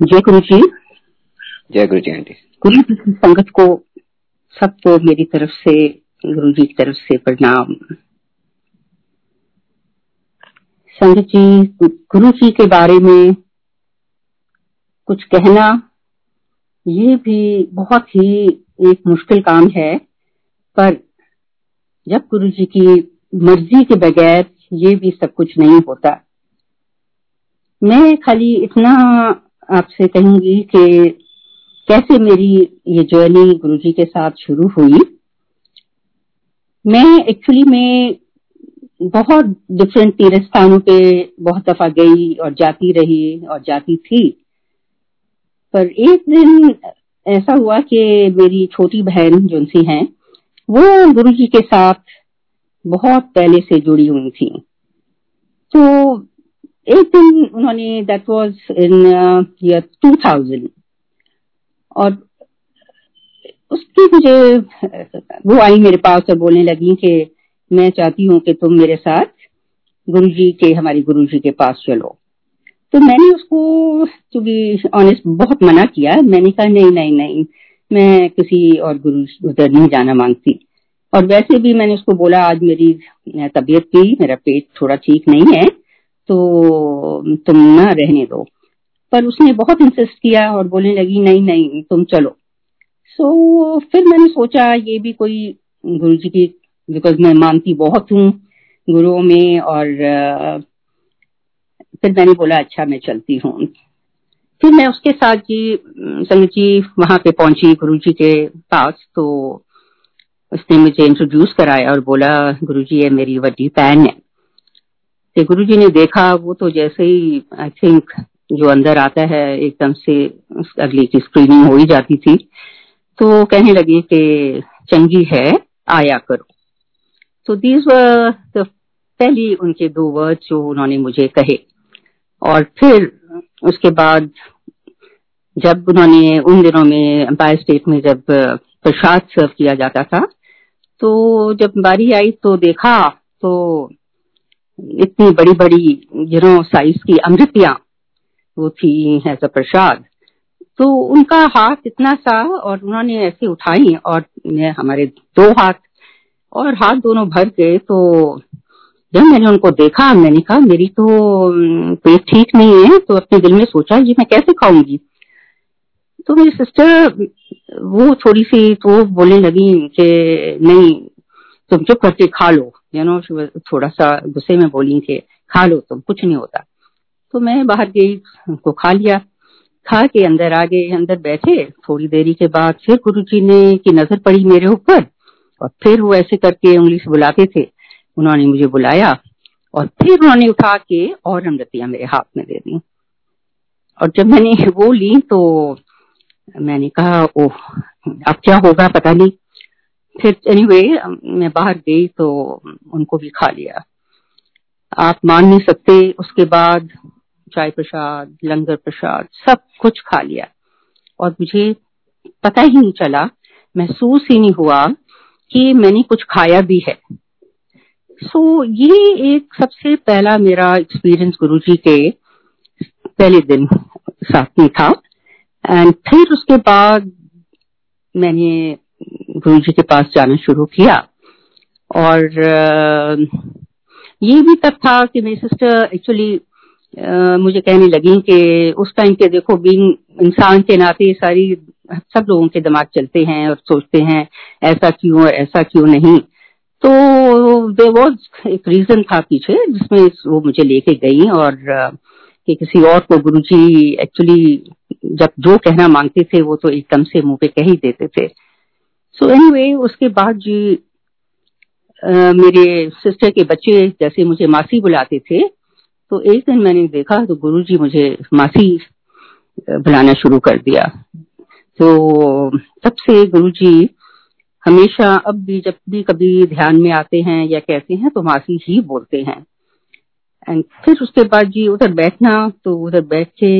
जय गुरु जी जय गुरु जी। आंटी गुरु संगत को सबको मेरी तरफ़ से गुरु जी की तरफ़ से प्रणाम। संगत जी गुरु जी के बारे में कुछ कहना ये भी बहुत ही एक मुश्किल काम है पर जब गुरु जी की मर्ज़ी के बगैर ये भी सब कुछ नहीं होता। मैं खाली इतना आपसे कहूँगी कि कैसे मेरी ये जर्नी गुरु जी के साथ शुरू हुई। मैं एक्चुअली में बहुत डिफरेंट तीर्थ स्थानों पे बहुत दफ़ा गई और जाती रही और जाती थी। पर एक दिन ऐसा हुआ कि मेरी छोटी बहन जो हैं, वो गुरु जी के साथ बहुत पहले से जुड़ी हुई थी। तो एक दिन उन्होंने दैट वाज इन ईयर 2000 और उसकी मुझे, वो आई मेरे पास और बोलने लगी कि मैं चाहती हूँ कि तुम मेरे साथ गुरु जी के, हमारे गुरु जी के पास चलो। तो मैंने उसको बी ऑनेस्ट बहुत मना किया। मैंने कहा, नहीं नहीं नहीं, मैं किसी और गुरु, उधर नहीं जाना मांगती। और वैसे भी मैंने उसको बोला, आज मेरी तबीयत भी मेरा पेट थोड़ा ठीक नहीं है तो तुम ना रहने दो। पर उसने बहुत इंसिस्ट किया और बोलने लगी नहीं नहीं तुम चलो। सो so, फिर मैंने सोचा ये भी कोई गुरु जी की बिकॉज़ मैं मानती बहुत हूँ गुरुओं में और फिर मैंने बोला अच्छा मैं चलती हूँ। फिर मैं उसके साथ जी संगत जी वहाँ पे पहुँची गुरु जी के पास तो उसने मुझे इंट्रोड्यूस कराया और बोला गुरु जी ये मेरी वड्डी पैन है। गुरु जी ने देखा, वो तो जैसे ही आई थिंक जो अंदर आता है, एकदम से अगली की स्क्रीनिंग हो ही जाती थी तो कहने लगे कि चंगी है, आया करो। तो दीज पहली उनके दो वर्ड जो उन्होंने मुझे कहे। और फिर उसके बाद, जब उन्होंने उन दिनों में एम्पायर स्टेट में जब प्रसाद सर्व किया जाता था तो जब बारी आई तो देखा तो इतनी बड़ी बड़ी यू नो साइज़ की अमृतियाँ, वो थी एज अ प्रसाद। तो उनका हाथ इतना सा और उन्होंने ऐसे उठाई और हमारे दो हाथ और हाथ दोनों भर गए तो जब मैंने उनको देखा, मैंने कहा, मेरी तो पेट ठीक नहीं है तो अपने दिल में सोचा, ये मैं कैसे खाऊँगी? तो मेरी सिस्टर वो थोड़ी सी तो बोलने लगी कि, नहीं, तुम चुप करके खा लो। यू नो थोड़ा सा गुस्से में बोली कि खा लो तुम, कुछ नहीं होता। तो मैं बाहर गई, उनको खा लिया। खा के अंदर आ गए, अंदर बैठे। थोड़ी देरी के बाद फिर गुरु जी ने की नज़र पड़ी मेरे ऊपर। और फिर वो ऐसे करके उंगली से बुलाते थे। उन्होंने मुझे बुलाया और फिर उन्होंने उठा के और अमृतियाँ मेरे हाथ में दे दी। और जब मैंने वो ली तो मैंने कहा, ओह, अब क्या होगा? पता नहीं। फिर एनीवे anyway, मैं बाहर गई तो उनको भी खा लिया। आप मान नहीं सकते उसके बाद चाय प्रसाद लंगर प्रसाद सब कुछ खा लिया। और मुझे पता ही नहीं चला महसूस ही नहीं हुआ कि मैंने कुछ खाया भी है। सो so, ये एक सबसे पहला मेरा एक्सपीरियंस गुरुजी के पहले दिन साथ में था। एंड फिर उसके बाद मैंने गुरु जी के पास जाना शुरू किया। और, ये भी तब था कि मेरी सिस्टर एक्चुअली मुझे कहने लगी कि उस टाइम के देखो बींग इंसान के नाते सारी, सब लोगों के दिमाग चलते हैं और सोचते हैं, ऐसा क्यों और ऐसा क्यों नहीं। तो दे वॉज़ एक रीजन था पीछे जिसमें वो मुझे लेके गई और, कि किसी और को गुरुजी एक्चुअली जब जो कहना मांगते थे वो तो एकदम से मुँह पे कह ही देते थे। सो so एनीवे anyway, उसके बाद जी मेरे सिस्टर के बच्चे जैसे मुझे मासी बुलाते थे तो एक दिन मैंने देखा तो गुरु जी मुझे मासी बुलाना शुरू कर दिया। तो तब से गुरु जी हमेशा अब भी जब भी कभी ध्यान में आते हैं या कहते हैं तो मासी ही बोलते हैं। एंड फिर उसके बाद जी उधर बैठना तो उधर बैठ के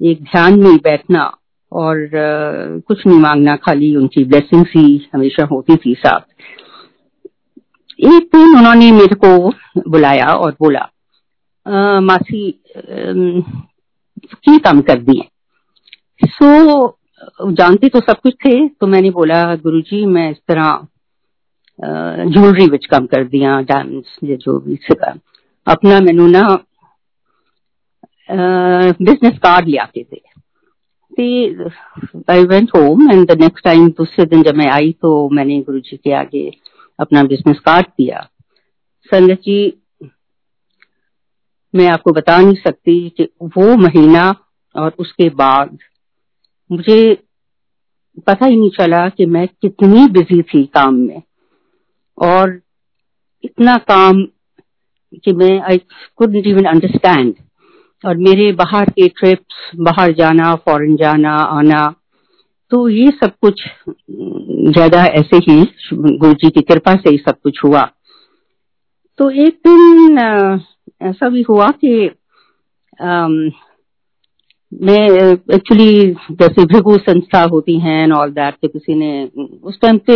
एक ध्यान में बैठना। और कुछ नहीं मांगना खाली उनकी ब्लेसिंग ही हमेशा होती थी साथ। एक दिन उन्होंने मेरे को बुलाया और बोला आ, मासी की काम कर दिए। सो जानते तो सब कुछ थे तो मैंने बोला गुरुजी मैं इस तरह ज्वेलरी कम कर दिया डायमंड्स या जो भी सीखा अपना मैनू ना बिज़नेस कार्ड ले आते I went home and the next time दूसरे दिन जब मैं आई तो मैंने गुरु जी के आगे अपना बिज़नेस कार्ड दिया संगत जी, मैं आपको बता नहीं सकती कि वो महीना और उसके बाद मुझे पता ही नहीं चला कि मैं कितनी बिज़ी थी काम में। और इतना काम कि मैं आई कुड इवन अंडरस्टैंड और मेरे बाहर के ट्रिप्स बाहर जाना फॉरेन जाना, आना तो ये सब कुछ ज़्यादा ऐसे ही गुरु जी की कृपा से ही सब कुछ हुआ। तो एक दिन ऐसा भी हुआ कि मैं एक्चुअली जैसे भृगु संस्था होती है ऑल दैट तो किसी ने, उस टाइम पे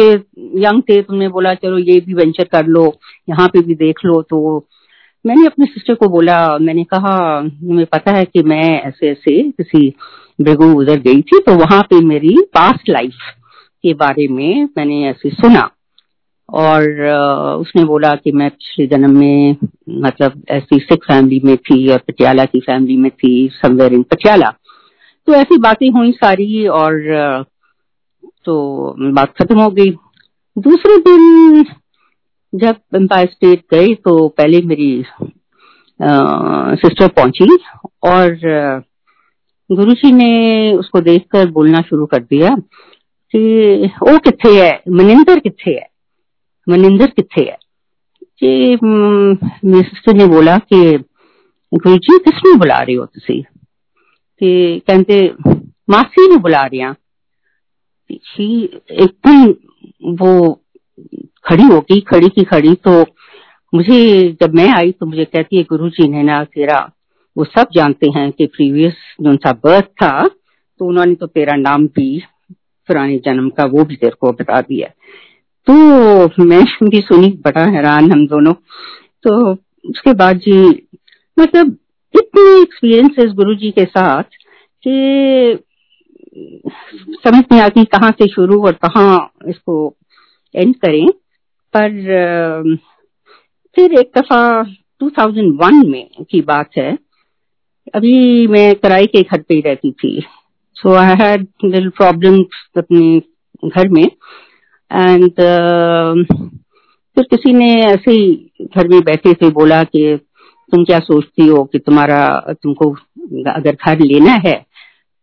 यंग थे तुमने बोला, चलो ये भी वेंचर कर लो, यहाँ पे भी देख लो। तो मैंने अपने सिस्टर को बोला, मैंने कहा मुझे पता है कि मैं ऐसे ऐसे किसी भृगु उधर गई थी तो वहाँ पे मेरी पास्ट लाइफ के बारे में मैंने ऐसे सुना। और उसने बोला कि मैं पिछले जन्म में मतलब ऐसी सिख फैमिली में थी और पटियाला की फैमिली में थी समवेयर इन पटियाला। तो ऐसी बातें हुई सारी और तो बात खत्म हो गई। दूसरे दिन जब एम्पायर स्टेट गए तो पहले मेरी आ, सिस्टर पहुँची और गुरुजी ने उसको देखकर बोलना शुरू कर दिया कि ओ किथे है? मनिंदर किथे है? मनिंदर किथे है? कि मेरी सिस्टर ने बोला कि गुरु जी किसने बुला रहे हो तुसी? कि कहते मासी ने बुला रही एकदम वो खड़ी हो गई खड़ी की खड़ी तो मुझे, जब मैं आई तो मुझे कहती है गुरु जी ने ना तेरा वो सब जानते हैं कि प्रीवियस जो उनका बर्थ था तो उन्होंने तो तेरा नाम भी, पुराने जन्म का वो भी तेरे को बता दिया। तो मैं भी सुनी, बड़ा हैरान हम दोनों। तो उसके बाद जी मतलब इतने एक्सपीरियंसेस गुरु जी के साथ कि समझ नहीं आती कहाँ से शुरू और कहाँ इसको एंड करें। पर फिर एक दफ़ा 2001 में की बात है। अभी मैं कराई के घर पे ही रहती थी। So I had little problems अपने घर में। एंड फिर किसी ने ऐसे ही घर में बैठे थे बोला कि तुम क्या सोचती हो कि तुम्हारा, तुमको अगर घर लेना है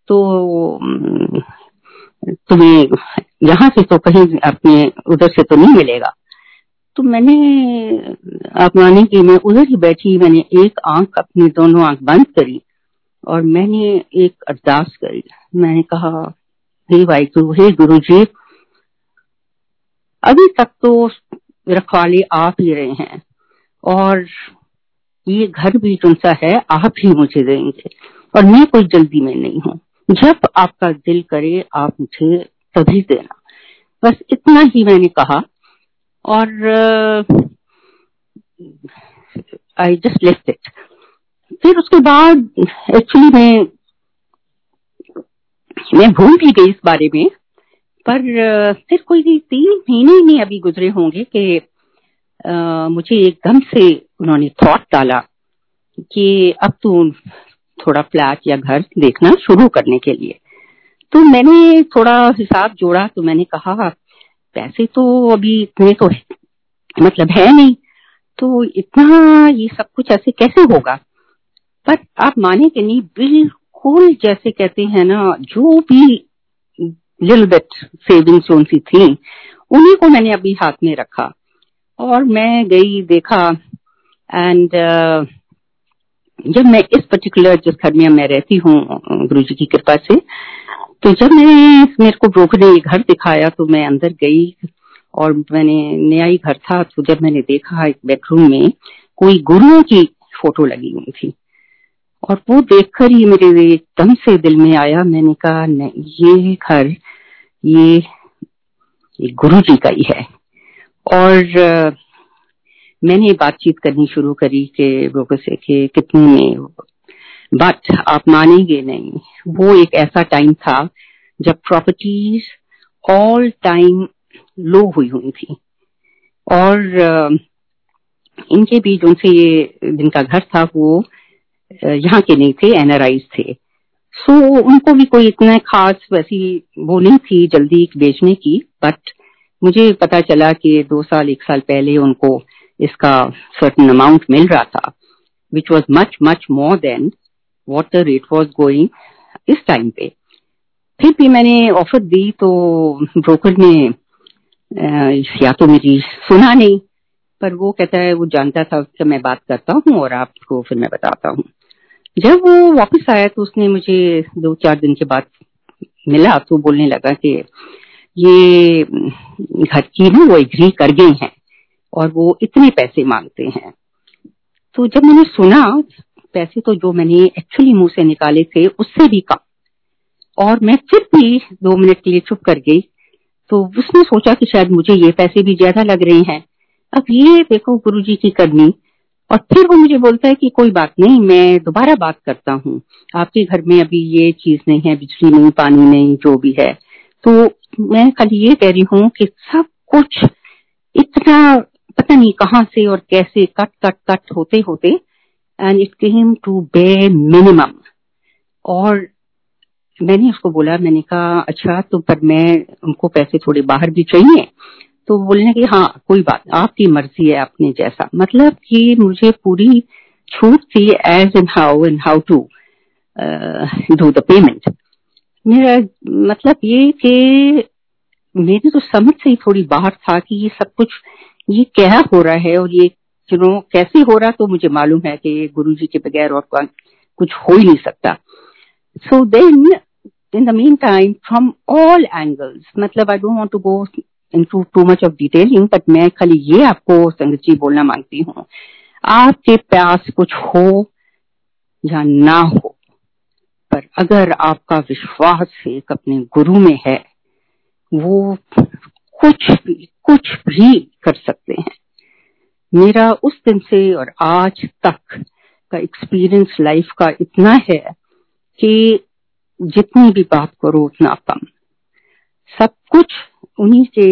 तो तुम्हें यहाँ से तो कहीं अपने उधर से तो नहीं मिलेगा। तो मैंने, आप माने कि मैं उधर ही बैठी, मैंने एक आँख अपनी दोनों आँख बंद करी और मैंने एक अरदास करी। मैंने कहा, हे भाई गुरु हे गुरु जी अभी तक तो रखवाले आप ही रहे हैं और ये घर भी तुमसा है, आप ही मुझे देंगे और मैं कोई जल्दी में नहीं हूँ। जब आपका दिल करे, आप मुझे तभी देना। बस इतना ही मैंने कहा। और आई जस्ट लेफ़्ट इट फिर उसके बाद एक्चुअली मैं मैं भूल भी गई इस बारे में, पर फिर कोई तीन महीने नहीं अभी गुजरे होंगे कि मुझे एकदम से उन्होंने थॉट डाला कि अब तू थोड़ा फ्लैट या घर देखना शुरू करने के लिए। तो मैंने थोड़ा हिसाब जोड़ा तो मैंने कहा पैसे तो अभी इतने तो है, मतलब है नहीं। तो इतना ये सब कुछ ऐसे कैसे होगा? पर आप माने कि नहीं बिल्कुल जैसे कहते हैं ना जो भी लिल बिट सेविंग्स उनकी थी उन्हीं को मैंने अभी हाथ में रखा। और मैं गई देखा एंड uh, जब मैं इस पर्टिकुलर जिस घर में मैं रहती हूँ गुरु जी की कृपा से तो जब मैंने मेरे को ब्रोकर ने घर दिखाया तो मैं अंदर गई और मैंने नया ही घर था तो जब मैंने देखा एक बेडरूम में कोई गुरुओं की फ़ोटो लगी हुई थी। और वो देखकर ही मेरे एकदम से दिल में आया। मैंने कहा ये घर ये, ये गुरु जी का ही है। और मैंने बातचीत करनी शुरू करी कि लोगों से कि कितने में बट आप मानेंगे नहीं। वो एक ऐसा टाइम था जब प्रॉपर्टीज़ ऑल टाइम लो हुई हुई थी। और इनके बीच उनसे ये जिनका घर था वो यहाँ के नहीं थे एनआरआईज थे। सो so, उनको भी कोई इतना खास वैसी वो नहीं थी जल्दी बेचने की। बट मुझे पता चला कि दो साल एक साल पहले उनको इसका सर्टन अमाउंट मिल रहा था which was much much more than what the rate was going इस टाइम पे। फिर भी मैंने ऑफ़र दी तो ब्रोकर ने या तो मेरी सुना नहीं, पर वो कहता है, वो जानता था कि मैं बात करता हूँ और आपको फिर मैं बताता हूँ। जब वो वापस आया तो उसने मुझे दो चार दिन के बाद मिला तो बोलने लगा कि ये घर की ना वो एग्री कर गई हैं और वो इतने पैसे मांगते हैं। तो जब मैंने सुना पैसे तो जो मैंने एक्चुअली मुँह से निकाले थे, उससे भी कम। और मैं फिर भी दो मिनट के लिए चुप कर गई। तो उसने सोचा कि शायद मुझे ये पैसे भी ज़्यादा लग रहे हैं। अब ये देखो गुरु जी की करनी। और फिर वो मुझे बोलता है कि कोई बात नहीं, मैं दोबारा बात करता हूँ। आपके घर में अभी ये चीज़ नहीं है, बिजली नहीं, पानी नहीं, जो भी है। तो मैं खाली ये कह रही हूँ कि सब कुछ इतना, पता नहीं कहाँ से और कैसे कट कट कट होते होते and it came to be minimum और मैंने उसको बोला, मैंने कहा अच्छा तो पर मैं उनको पैसे थोड़े बाहर भी चाहिए? तो बोलने की हाँ कोई बात आपकी मर्ज़ी है आपने जैसा। मतलब कि मुझे पूरी छूट थी as in how and how to do the payment मेरा मतलब ये कि मेरी तो समझ से ही थोड़ी बाहर था कि ये सब कुछ, ये क्या हो रहा है और ये चुनो, कैसे हो रहा तो मुझे मालूम है कि गुरु जी के बगैर और कुछ हो ही नहीं सकता। So then in the mean time from all angles मतलब I don't want to go into too much of detailing but मैं खाली ये आपको संगत जी बोलना मांगती हूँ। आपके पास कुछ हो या ना हो, पर अगर आपका विश्वास एक अपने गुरु में है, वो कुछ भी कुछ भी कर सकते हैं। मेरा उस दिन से और आज तक का एक्सपीरियंस लाइफ का इतना है कि जितनी भी बात करो उतना कम। सब कुछ उन्हीं से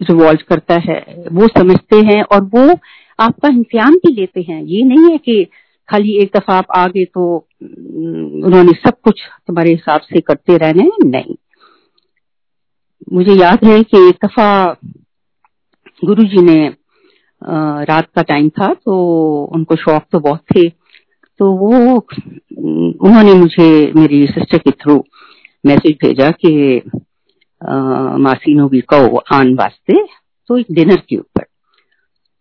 रिवॉल्व करता है। वो समझते हैं और वो आपका इंतज़ाम भी लेते हैं। ये नहीं है कि खाली एक दफ़ा आप आ गए तो उन्होंने सब कुछ तुम्हारे हिसाब से करते रहने नहीं। मुझे याद है कि एक दफ़ा गुरु जी ने रात का टाइम था तो उनको शौक तो बहुत थे। तो वो उन्होंने मुझे, मेरी सिस्टर के थ्रू मैसेज भेजा कि मासीनो भी कहो आन वास्ते तो एक डिनर के ऊपर।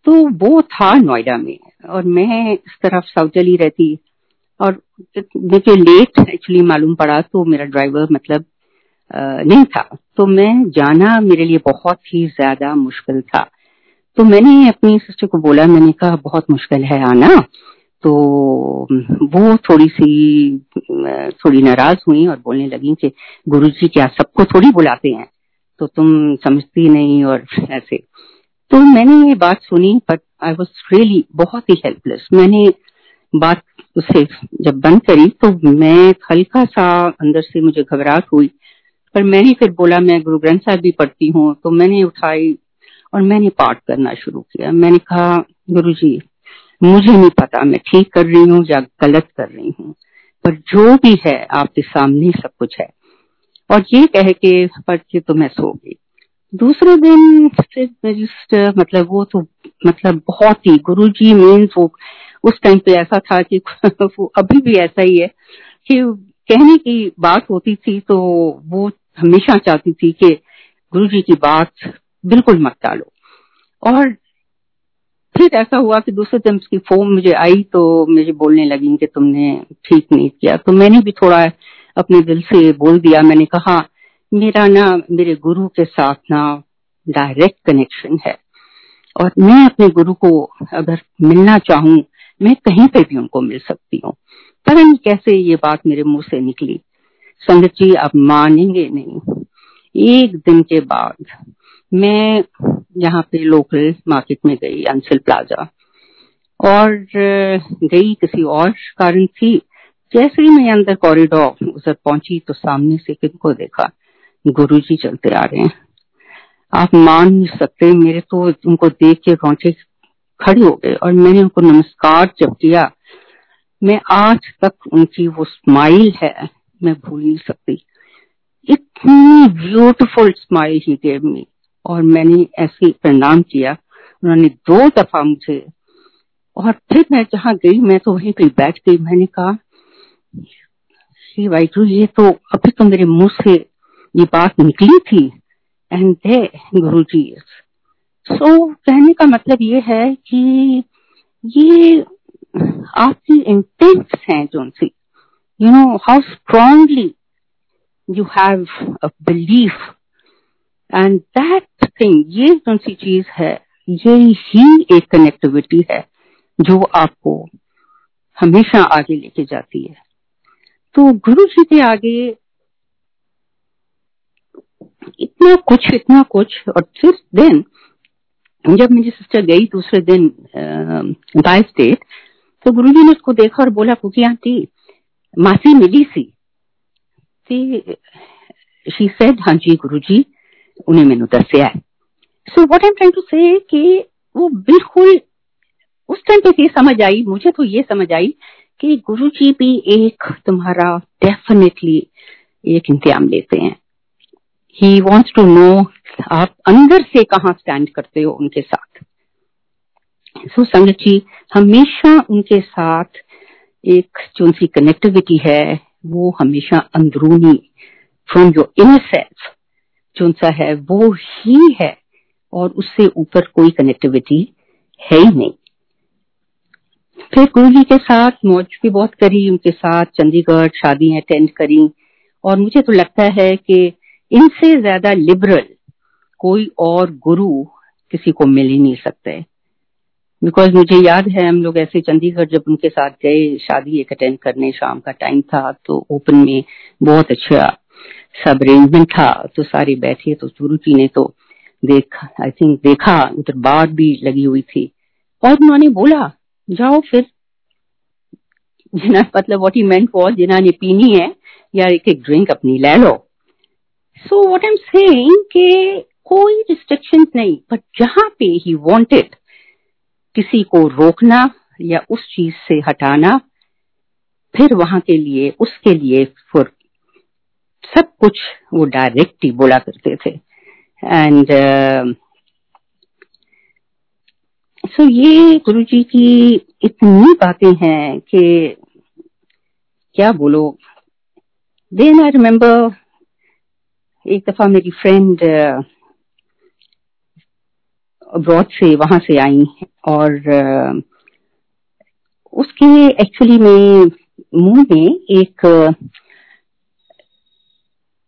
तो वो था नोएडा में, और मैं इस तरफ़ साउथ दिल्ली रहती, और मुझे लेट एक्चुअली मालूम पड़ा तो मेरा ड्राइवर मतलब नहीं था। तो मैं जाना मेरे लिए बहुत ही ज़्यादा मुश्किल था। तो मैंने अपनी सिस्टर को बोला, मैंने कहा, बहुत मुश्किल है आना। तो वो थोड़ी सी थोड़ी नाराज़ हुई और बोलने लगी कि गुरु जी क्या सबको थोड़ी बुलाते हैं? तो तुम समझती नहीं और ऐसे। तो मैंने ये बात सुनी बट आई वॉज़ रियली बहुत ही हेल्पलेस मैंने बात उसे जब बंद करी तो मैं हल्का सा अंदर से मुझे घबराहट हुई। पर मैंने फिर बोला, मैं गुरु ग्रंथ साहब भी पढ़ती हूँ। तो मैंने उठाई और मैंने पाठ करना शुरू किया। मैंने कहा गुरु जी मुझे नहीं पता, मैं ठीक कर रही हूँ या गलत कर रही हूँ, पर जो भी है आपके सामने सब कुछ है। और ये कह के पढ़ के तो मैं सो गई। दूसरे दिन फिर मतलब वो तो मतलब बहुत ही गुरु जी मीन्स वो, उस टाइम पे ऐसा था कि वो अभी भी ऐसा ही है कि कहने की बात होती थी तो वो हमेशा चाहती थी कि गुरु जी की बात बिल्कुल मत डालो और फिर ऐसा हुआ कि दूसरे दिन उसकी फ़ोन मुझे आई तो मुझे बोलने लगी कि तुमने ठीक नहीं किया। तो मैंने भी थोड़ा अपने दिल से बोल दिया। मैंने कहा, मेरा ना, मेरे गुरु के साथ ना डायरेक्ट कनेक्शन है। और मैं अपने गुरु को अगर मिलना चाहूँ, मैं कहीं पे भी उनको मिल सकती हूँ। नहीं कैसे ये बात मेरे मुँह से निकली। संगत जी, आप मानेंगे नहीं। एक दिन के बाद मैं यहाँ पे लोकल मार्केट में गई अंसिल प्लाजा और गई किसी और कारण थी जैसे ही मैं अंदर कॉरिडोर उधर पहुँची तो सामने से किनको देखा। गुरुजी चलते आ रहे हैं। आप मान नहीं सकते, मेरे तो उनको देख के रोंटे खड़े हो गए और मैंने उनको नमस्कार जब किया, मैं आज तक उनकी वो स्माइल है, मैं भूल नहीं सकती। इतनी beautiful smile he gave me और मैंने ऐसे प्रणाम किया। उन्होंने दो दफ़ा मुझे और फिर मैं जहाँ गई, मैं तो वहीं पे बैठ गई। मैंने कहा श्री वाइटू ये तो अभी तो मेरे मुँह से ये बात निकली थी। एंड दे गुरु जी सो कहने का मतलब ये है कि ये आपकी इंटेंट्स हैं जो you know how strongly you have a belief and that thing ये कौन सी चीज़ है? ये ही एक कनेक्टिविटी है, जो आपको हमेशा आगे लेके जाती है। तो गुरु जी के आगे इतना कुछ इतना कुछ, और फिर दिन, जब मेरी सिस्टर गई दूसरे दिन बाय स्टेट तो गुरु जी ने उसको देखा और बोला कुकी आंटी, मासी मिली सी? शी सेड हाँ जी, गुरु जी उन्हें मैंने दसिया so what am trying to say वो बिल्कुल उस टाइम पे ये समझ आई, मुझे तो ये समझ आई कि गुरु जी भी एक तुम्हारा डेफिनेटली एक इंतज़ाम लेते हैं। ही वॉन्ट्स टू नो आप अंदर से कहा स्टैंड करते हो उनके साथ। सो संगत जी, हमेशा उनके साथ एक जो उनकी कनेक्टिविटी है, वो हमेशा अंदरूनी फ्रॉम योर इनर सेल्फ जो सा है, वो ही है और उससे ऊपर कोई कनेक्टिविटी है ही नहीं। फिर गुरु जी के साथ, मौज भी बहुत करी उनके साथ, चंडीगढ़ शादी अटेंड करी और मुझे तो लगता है कि इनसे ज़्यादा लिबरल कोई और गुरु किसी को मिल ही नहीं सकते। बिकॉज़ मुझे याद है, हम लोग ऐसे चंडीगढ़ जब उनके साथ गए, शादी एक अटेंड करने शाम का टाइम था तो ओपन में बहुत अच्छा सब अरेंजमेंट था तो सारे बैठे तो गुरु जी ने तो देखा आई थिंक देखा, उधर बाढ़ भी लगी हुई थी। और उन्होंने बोला, जाओ फिर। जिना मतलब व्हाट ही मेंट वॉज़ जिना ने पीनी है या एक एक ड्रिंक अपनी ले लो। सो आई एम के कोई रिस्ट्रिक्शन नहीं बट जहाँ पे ही वांटेड किसी को रोकना या उस चीज़ से हटाना, फिर वहाँ के लिए, उसके लिए फॉर सब कुछ वो डायरेक्ट ही बोला करते थे। एंड सो so, ये गुरु जी की इतनी बातें हैं कि क्या बोलो। देन आई रिमेम्बर एक दफ़ा मेरी फ्रेंड अब्रॉड uh, से वहाँ से आई और uh, उसके एक्चुअली में मुँह में एक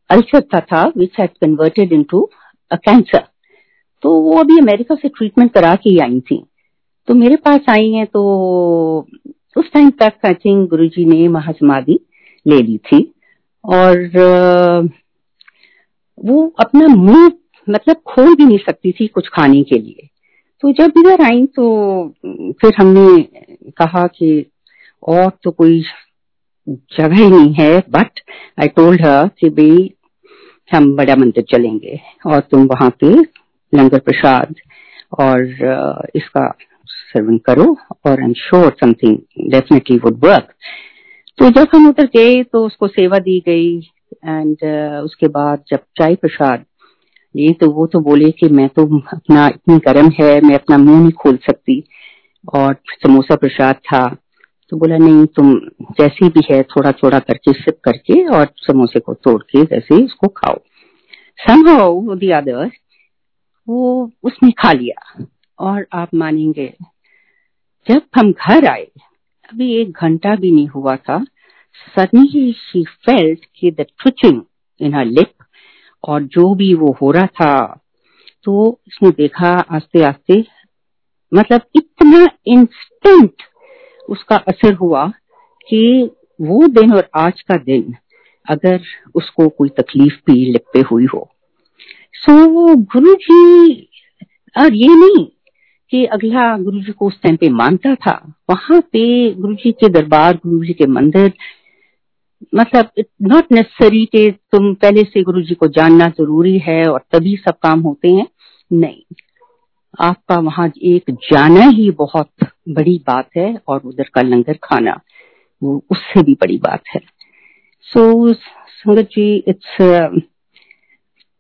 अल्सर था which had converted into a cancer तो वो अभी अमेरिका से ट्रीटमेंट करा के ही आई थी। तो मेरे पास आई हैं तो उस टाइम तक आई थिंक गुरु जी ने महासमाधि ले ली थी। और वो अपना मुँह मतलब खोल भी नहीं सकती थी कुछ खाने के लिए। तो जब इधर आई तो फिर हमने कहा कि और तो कोई जगह ही नहीं है बट आई टोल्ड हर कि भाई हम बड़ा मंदिर चलेंगे और तुम वहाँ पे लंगर प्रसाद और इसका सेवन करो और I am sure something definitely would work तो जब हम उधर गए तो उसको सेवा दी गई एंड उसके बाद जब चाय प्रसाद ये तो वो तो बोले कि मैं तो अपना इतनी गर्म है, मैं अपना मुँह नहीं खोल सकती और समोसा प्रसाद था। तो बोला, नहीं, तुम जैसी भी है थोड़ा थोड़ा करके सिप करके और समोसे को तोड़ के वैसे उसको खाओ। समहाउ अदर वो उसने खा लिया। और आप मानेंगे, जब हम घर आए, अभी एक घंटा भी नहीं हुआ था सडनली शी फेल्ट कि the twitching in her lip और जो भी वो हो रहा था तो उसने देखा आस्ते आस्ते मतलब इतना इंस्टेंट उसका असर हुआ कि वो दिन और आज का दिन अगर उसको कोई तकलीफ़ भी लिप पे हुई हो। सो so, गुरु जी और ये नहीं कि अगला गुरु जी को उस टाइम पे मानता था वहाँ पे गुरु जी के दरबार गुरु जी के मंदिर मतलब नॉट नेसेसरी कि तुम पहले से गुरु जी को जानना ज़रूरी है और तभी सब काम होते हैं। नहीं। आपका वहाँ एक जाना ही बहुत बड़ी बात है और उधर का लंगर खाना वो उससे भी बड़ी बात है। सो so, संगत जी इट्स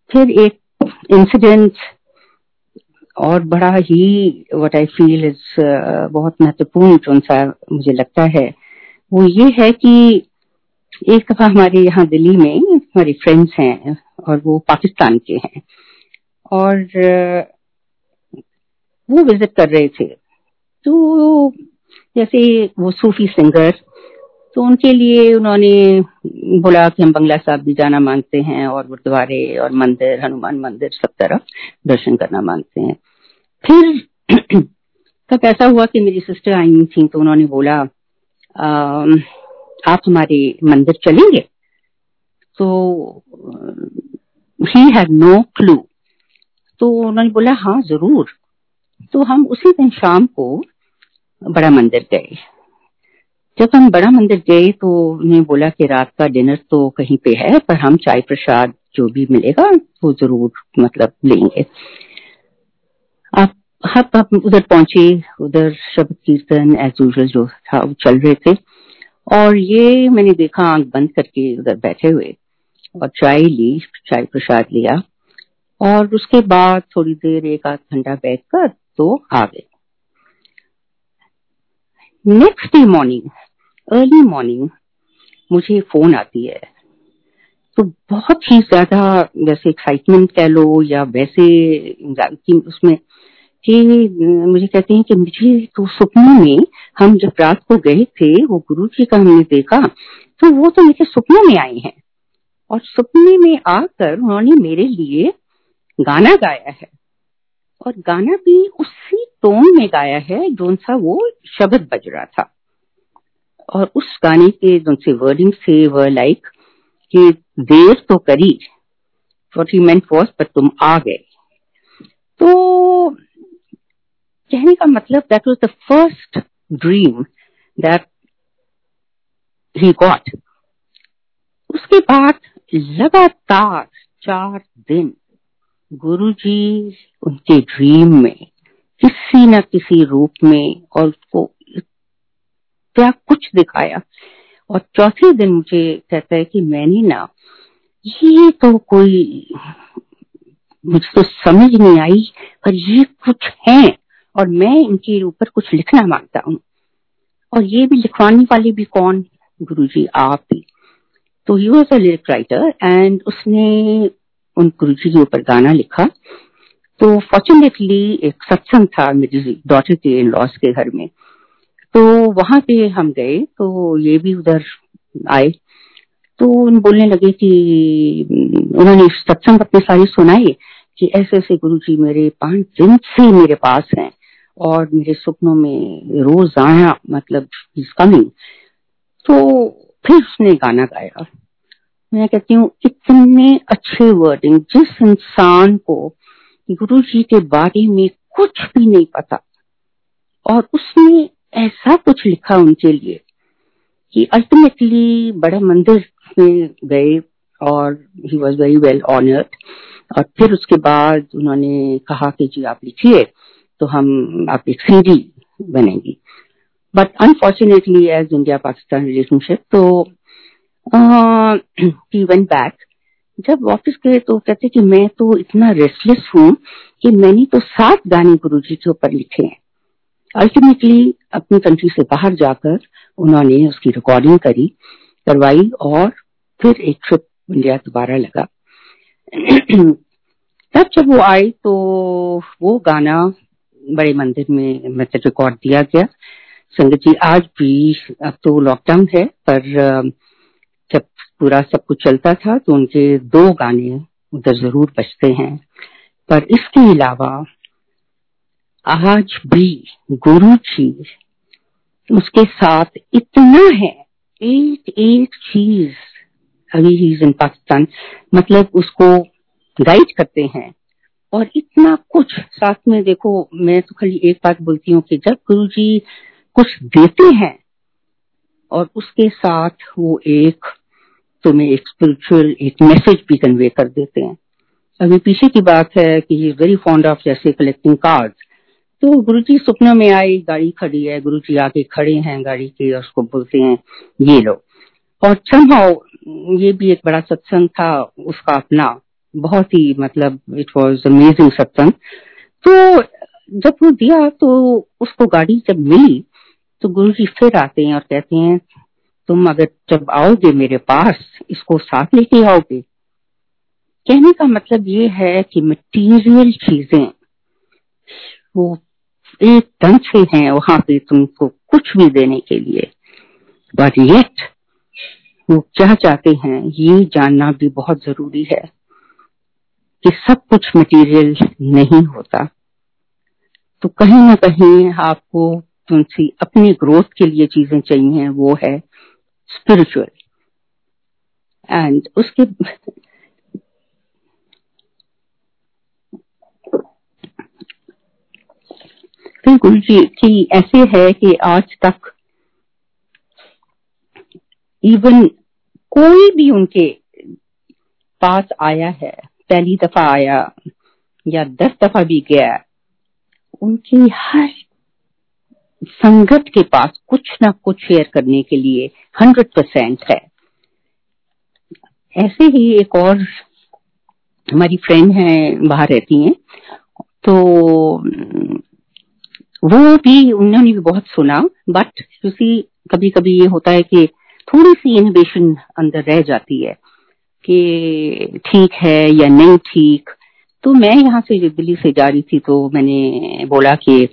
फिर एक इंसिडेंट और बड़ा ही व्हाट आई फील इज़ बहुत महत्वपूर्ण जो सा मुझे लगता है वो ये है कि एक दफ़ा हमारे यहाँ दिल्ली में हमारे फ्रेंड्स हैं और वो पाकिस्तान के हैं। और वो विज़िट कर रहे थे। तो जैसे वो सूफी सिंगर तो उनके लिए उन्होंने बोला कि हम बंगला साहब भी जाना मानते हैं और गुरुद्वारे और मंदिर, हनुमान मंदिर सब तरफ़ दर्शन करना मानते हैं। फिर तब ऐसा हुआ कि मेरी सिस्टर आई थी तो उन्होंने बोला आप हमारे मंदिर चलेंगे? तो ही हैड नो क्लू तो उन्होंने बोला हाँ ज़रूर। तो हम उसी दिन शाम को बड़ा मंदिर गए। जब हम बड़ा मंदिर गए तो उन्हें बोला कि रात का डिनर तो कहीं पे है, पर हम चाय प्रसाद जो भी मिलेगा वो ज़रूर मतलब लेंगे। आप हम आप उधर पहुँचे, उधर शब्द कीर्तन एज यूजल जो था वो चल रहे थे। और ये मैंने देखा आँख बंद करके उधर बैठे हुए और चाय ली, चाय प्रसाद लिया। और उसके बाद थोड़ी देर एक आध घंटा बैठकर तो आ गए next day morning early morning मुझे फ़ोन आती है। तो बहुत ही ज़्यादा वैसे एक्साइटमेंट कह लो या वैसे उसमें कि मुझे कहते हैं कि मुझे तो सपनों में हम जब रात को गए थे, वो गुरु जी का हमने देखा तो वो तो मेरे सपनों में आए हैं। और सपने में आकर उन्होंने मेरे लिए गाना गाया है। और गाना भी उसी टोन में गाया है जो सा वो शब्द बज रहा था। और उस गाने के जो से वर्डिंग से वो लाइक कि देर तो करी वॉट ही मेंट वॉज़ पर तुम आ गए। तो कहने का मतलब that was the first dream that he got उसके बाद लगातार चार दिन गुरुजी उनके ड्रीम में किसी न किसी रूप में और उसको क्या कुछ दिखाया। और चौथे दिन मुझे कहता है कि मैंने ना, ये तो कोई मुझे तो समझ नहीं आई, पर ये कुछ है और मैं इनके ऊपर कुछ लिखना माँगता हूँ। और ये भी लिखवाने वाले भी कौन? गुरु जी आप भी तो he was a lyric writer and उसने उन के ऊपर गाना लिखा। तो फॉर्चुनेटली एक सत्संग था मेरी डॉटर के इन लॉस के घर में। तो वहाँ पे हम गए तो ये भी उधर आए। तो उन बोलने लगे कि, उन्होंने सत्संग अपने सारे सुनाए कि ऐसे ऐसे गुरु जी मेरे पाँच दिन से मेरे पास हैं और मेरे सपनों में रोज आया मतलब इज़ कमिंग तो फिर उसने गाना गाया। मैं कहती हूँ, इतने अच्छे वर्डिंग जिस इंसान को गुरु जी के बारे में कुछ भी नहीं पता, और उसने ऐसा कुछ लिखा उनके लिए कि अल्टीमेटली बड़ा मंदिर में गए और he was very well honoured और फिर उसके बाद उन्होंने कहा कि जी आप लिखिए तो हम आप एक सीडी बनेगी। But unfortunately as India Pakistan relationship तो ही वेंट बैक जब वापस गए तो कहते कि मैं तो इतना रेस्टलेस हूँ कि मैंने तो सात गाने गुरु जी के ऊपर लिखे हैं। अल्टीमेटली अपनी कंट्री से बाहर जाकर उन्होंने उसकी रिकॉर्डिंग करी, करवाई और फिर एक ट्रिप इंडिया दोबारा लगा। तब जब वो आई तो वो गाना बड़े मंदिर में मतलब रिकॉर्ड दिया गया। संगत जी, आज भी अब तो लॉकडाउन है, पर जब पूरा सब कुछ चलता था तो उनके दो गाने उधर ज़रूर बजते हैं। पर इसके अलावा आज भी गुरु जी उसके साथ इतना है। एक एक चीज़, अभी ही इन पाकिस्तान मतलब उसको गाइड करते हैं। और इतना कुछ, साथ में देखो, मैं तो खाली एक बात बोलती हूँ कि जब गुरु जी कुछ देते हैं और उसके साथ वो एक तुम्हें एक स्पिरिचुअल एक मैसेज भी कन्वे कर देते हैं। अभी पीछे की बात है कि ही वेरी फॉन्ड ऑफ़ जैसे कलेक्टिंग कार्ड तो गुरु जी सपनों में आई, गाड़ी खड़ी है गुरु जी आके खड़े हैं, गाड़ी के और उसको बोलते हैं, ये लो। और समहाउ ये भी एक बड़ा सत्संग था, उसका अपना। बहुत ही मतलब इट वॉज़ अमेजिंग सत्संग। तो जब वो दिया तो उसको गाड़ी जब मिली तो गुरु जी फिर आते हैं और कहते हैं तुम अगर जब आओगे मेरे पास, इसको साथ लेके आओगे। कहने का मतलब ये है कि मटीरियल चीज़ें, वो एक ढंग से हैं वहाँ पे तुमको कुछ भी देने के लिए। बट येट वो क्या चाहते हैं, ये जानना भी बहुत ज़रूरी है कि सब कुछ मटेरियल नहीं होता। तो कहीं ना कहीं आपको तुमसे अपनी ग्रोथ के लिए चीज़ें चाहिए, वो है स्पिरिचुअल एंड उसके गुरु जी, की ऐसे है कि आज तक इवन कोई भी उनके पास आया है, पहली दफ़ा आया या दस दफ़ा भी गया, उनकी हर संगत के पास कुछ ना कुछ शेयर करने के लिए हंड्रेड परसेंट है। ऐसे ही एक और हमारी फ्रेंड है, बाहर रहती हैं तो वो भी, उन्होंने भी बहुत सुना बट किसी कभी कभी ये होता है कि थोड़ी सी इनोवेशन अंदर रह जाती है कि ठीक है या नहीं ठीक। तो मैं यहाँ से दिल्ली से जा रही थी तो मैंने बोला कि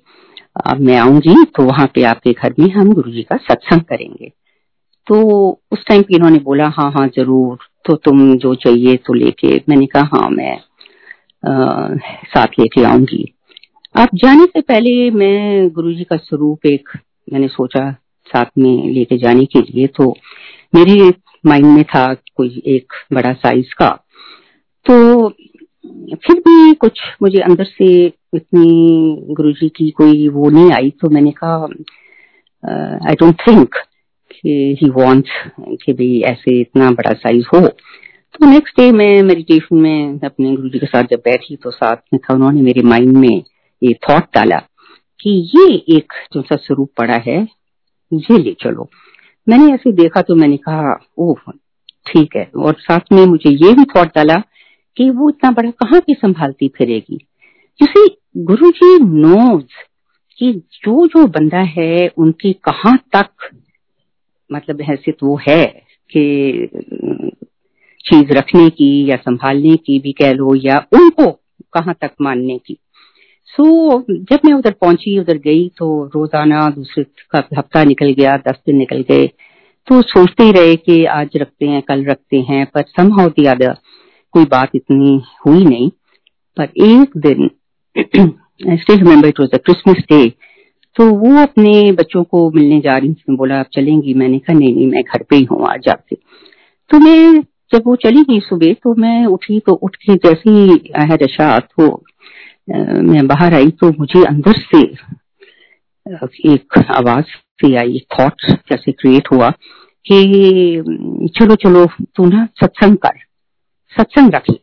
मैं आऊँगी तो वहाँ पे आपके घर में हम गुरु जी का सत्संग करेंगे। तो उस टाइम पे इन्होंने बोला हाँ हाँ ज़रूर तो तुम जो चाहिए तो लेके। मैंने कहा हाँ मैं आ, साथ लेके आऊँगी। अब जाने से पहले मैं गुरु जी का स्वरूप एक मैंने सोचा साथ में लेके जाने के लिए तो मेरे माइंड में था कोई एक बड़ा साइज़ का। तो फिर भी कुछ मुझे अंदर से इतनी गुरुजी की कोई वो नहीं आई तो मैंने कहा I don't think he wants कि भाई ऐसे इतना बड़ा साइज़ हो. तो नेक्स्ट डे मैं मेडिटेशन में अपने गुरु जी के साथ जब बैठी तो साथ में था, उन्होंने मेरे माइंड में ये थॉट डाला कि ये एक जो सा स्वरूप पड़ा है, ये ले चलो। मैंने ऐसे देखा तो मैंने कहा, ओह, ठीक है। और साथ में मुझे ये भी थॉट डाला कि वो इतना बड़ा कहाँ की संभालती फिरेगी? किसी गुरु जी नोज़ कि जो जो बंदा है उनकी कहाँ तक मतलब हैसियत वो है कि चीज़ रखने की या संभालने की भी कह लो या उनको कहाँ तक मानने की। सो so, जब मैं उधर पहुँची उधर गई तो रोज़ाना दूसरे का हफ़्ता निकल गया दस दिन निकल गए। तो सोचते ही रहे कि आज रखते हैं कल रखते हैं पर सम हाउ दी अदर कोई बात इतनी हुई नहीं। पर एक दिन I still remember it was the Christmas day तो वो अपने बच्चों को मिलने जा रही थी। बोला, आप चलेंगी? मैंने कहा, नहीं नहीं, मैं घर पे ही हूँ आज जाके. तो मैं, जब वो चली गई सुबह तो मैं उठी तो उठ के जैसे ही आई हैड तो मैं बाहर आई तो मुझे अंदर से एक आवाज़ से आई थॉट जैसे क्रिएट हुआ कि, चलो चलो, तू ना सत्संग कर, सत्संग रख ले।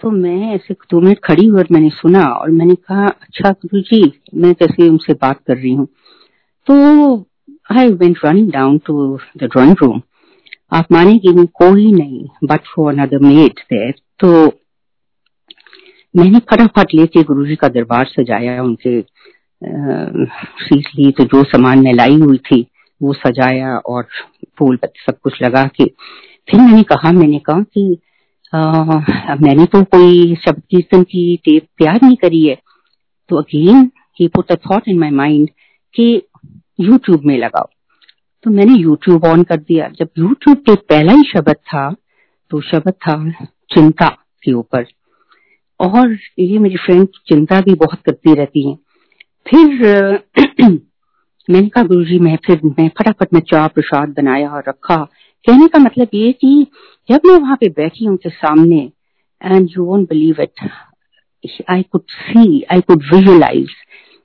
तो मैं ऐसे दो मिनट खड़ी हुई और मैंने सुना और मैंने कहा अच्छा गुरु जी, मैं जैसे उनसे बात कर रही हूँ? तो I went running down to the drawing room आप मानेगी नहीं कोई नहीं but for another maid there तो मैंने फटाफट लेके गुरु जी का दरबार सजाया, उनके सीट ली तो जो सामान मैं लाई हुई थी, वो सजाया और फूल सब कुछ लगा के। फिर मैंने कहा मैंने कहा कि आ, मैंने तो कोई शब्द कीर्तन की टेप तैयार नहीं करी है। तो again he put a thought in my mind कि यूट्यूब में लगाओ। तो मैंने यूट्यूब ऑन कर दिया। जब यूट्यूब पे पहला ही शब्द था तो शब्द था चिंता के ऊपर। और ये मेरी फ्रेंड चिंता भी बहुत करती रहती है। फिर मैंने कहा गुरु जी मैं फिर मैं फटाफट में चाह प्रसाद बनाया और रखा। कहने का मतलब ये कि जब मैं वहाँ पे बैठी उनके सामने and you won't believe it I could see I could visualise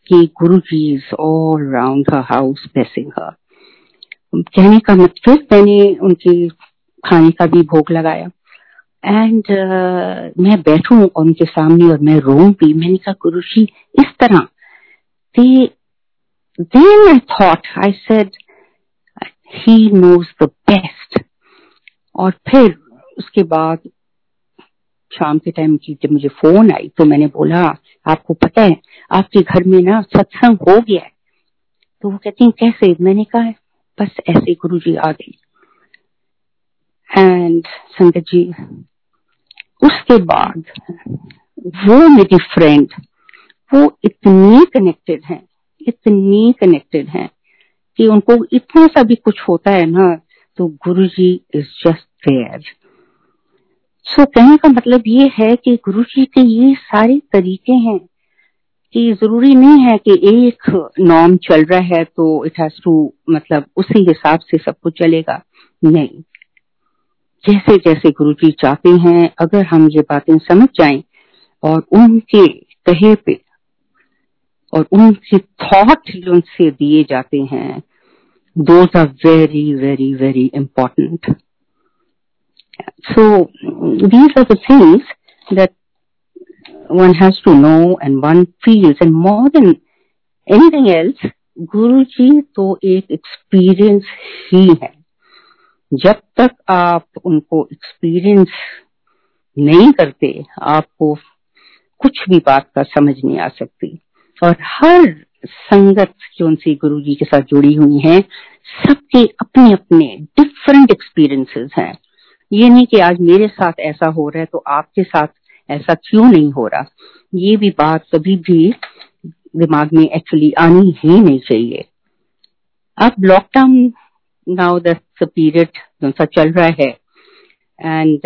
कि Guru ji is all around her house blessing her कहने का मतलब फिर मैंने उनके खाने का भी भोग लगाया. एंड uh, मैं बैठू उनके सामने और मैं रो भी मैंने कहा गुरु जी इस तरह. Then I thought I said he knows the best और फिर उसके बाद शाम के टाइम की जब मुझे फ़ोन आई तो मैंने बोला, आपको पता है, आपके घर में ना सत्संग हो गया है। तो वो कहती हैं, कैसे? मैंने कहा, बस ऐसे गुरु जी आ गई। एंड संगत जी, उसके बाद वो मेरी फ्रेंड वो इतनी कनेक्टेड है, इतनी कनेक्टेड है कि उनको इतना सा भी कुछ होता है ना तो Guru ji is just there so कहने का मतलब ये है कि गुरु जी के ये सारे तरीके हैं कि ज़रूरी नहीं है कि एक नॉर्म चल रहा है तो इट हैज़ टू मतलब उसी हिसाब से सब कुछ चलेगा। नहीं। जैसे जैसे गुरु जी चाहते हैं, अगर हम ये बातें समझ जाएँ और उनके कहे पे और उनके थॉट जो उनसे दिए जाते हैं those are very very very important so these are the things that one has to know and one feels. And more than anything else गुरु तो एक एक्सपीरियंस ही है। जब तक आप उनको एक्सपीरियंस नहीं करते, आपको कुछ भी बात का समझ नहीं आ सकती। और हर संगत जो उनसे गुरु जी के साथ जुड़ी हुई है, सबके अपने अपने डिफरेंट एक्सपीरियंसेस हैं। ये नहीं कि आज मेरे साथ ऐसा हो रहा है तो आपके साथ ऐसा क्यों नहीं हो रहा? ये भी बात कभी भी दिमाग में एक्चुअली आनी ही नहीं चाहिए। अब लॉकडाउन नाउ द पीरियड सा चल रहा है एंड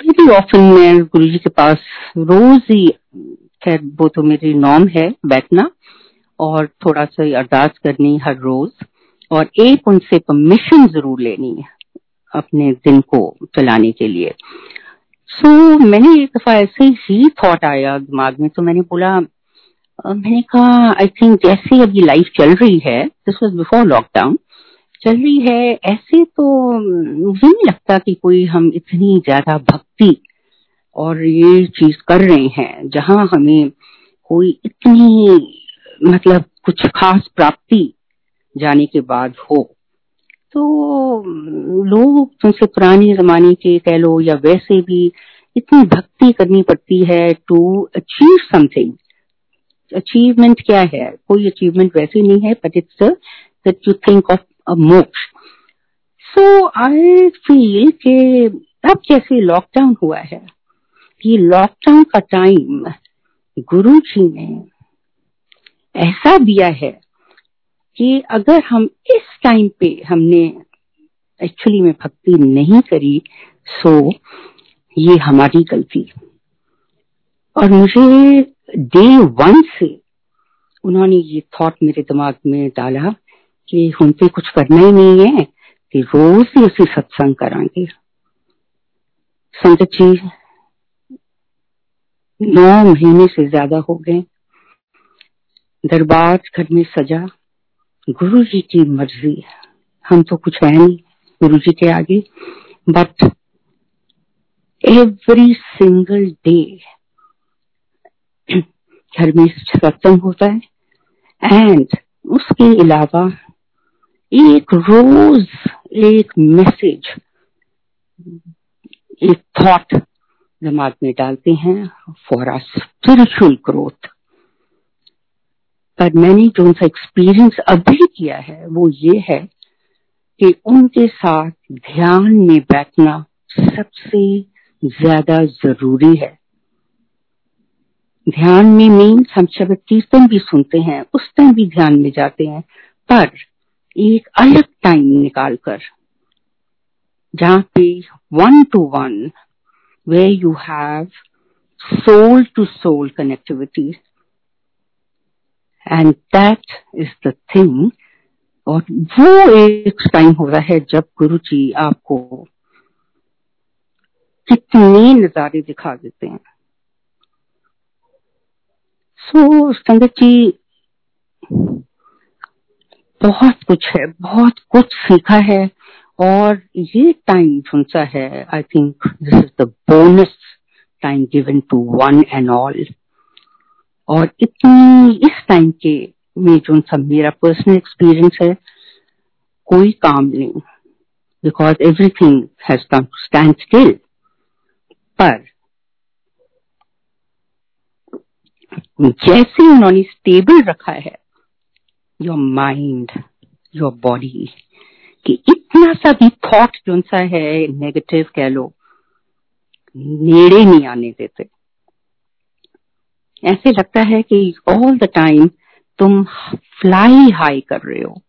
वेरी ऑफन मैं गुरु जी के पास रोज ही, खैर वो तो मेरी नॉम है बैठना और थोड़ा सा अरदास करनी हर रोज। और एक उनसे परमिशन ज़रूर लेनी है अपने दिन को चलाने के लिए। सो so, मैंने एक दफ़ा ऐसे ही थॉट आया दिमाग में तो मैंने बोला मैंने कहा आई थिंक जैसे अभी लाइफ चल रही है दिस वॉज़ बिफोर लॉकडाउन चल रही है ऐसे तो मुझे नहीं लगता कि कोई हम इतनी ज़्यादा भक्ति और ये चीज़ कर रहे हैं जहाँ हमें कोई इतनी मतलब कुछ खास प्राप्ति जाने के बाद हो। तो लोग तुमसे पुराने जमाने के कह लो या वैसे भी इतनी भक्ति करनी पड़ती है टू अचीव समथिंग अचीवमेंट क्या है? कोई अचीवमेंट वैसे नहीं है but it's that you think of a moksha. So I feel के अब जैसे लॉकडाउन हुआ है, ये लॉकडाउन का टाइम गुरु जी ने ऐसा दिया है कि अगर हम इस टाइम पे हमने एक्चुअली में भक्ति नहीं करी सो ये हमारी गलती और मुझे डे वन से उन्होंने ये थॉट मेरे दिमाग में डाला कि हम पे कुछ करना ही नहीं है, कि रोज ही उसे सत्संग करांगे। संगत जी, नौ महीने से ज़्यादा हो गए। दरबार घर में सजा। गुरु जी की मर्ज़ी हम तो कुछ है नहीं। गुरु जी के आगे। बट एवरी सिंगल डे घर में सत्संग होता है। एंड उसके अलावा एक रोज एक मैसेज एक थॉट दिमाग में डालते हैं फॉर आ स्पिरिचुअल ग्रोथ पर मैंने जो उनका एक्सपीरियंस अभी किया है, वो ये है कि उनके साथ ध्यान में बैठना सबसे ज़्यादा ज़रूरी है। ध्यान में मीन्स हम शब्द कीर्तन भी सुनते हैं, उस टाइम भी ध्यान में जाते हैं, पर एक अलग टाइम निकालकर, जहाँ पे one to one way you have soul to soul connectivity and that is the thing और वो एक टाइम हो रहा है जब गुरु जी आपको कितने नजारे दिखा देते हैं। सो so, संगत जी बहुत कुछ है बहुत कुछ सीखा है और ये टाइम जो सा है I think this is the bonus time given to one and all और इतनी इस टाइम के में जो सा मेरा पर्सनल एक्सपीरियंस है, कोई काम नहीं। Because everything has come to stand still पर जैसे उन्होंने स्टेबल रखा है योर माइंड योर बॉडी कि इतना सा भी थॉट जो सा है नेगेटिव कह लो, नेड़े नहीं आने देते। ऐसे लगता है कि ऑल द टाइम तुम फ्लाई हाई कर रहे हो।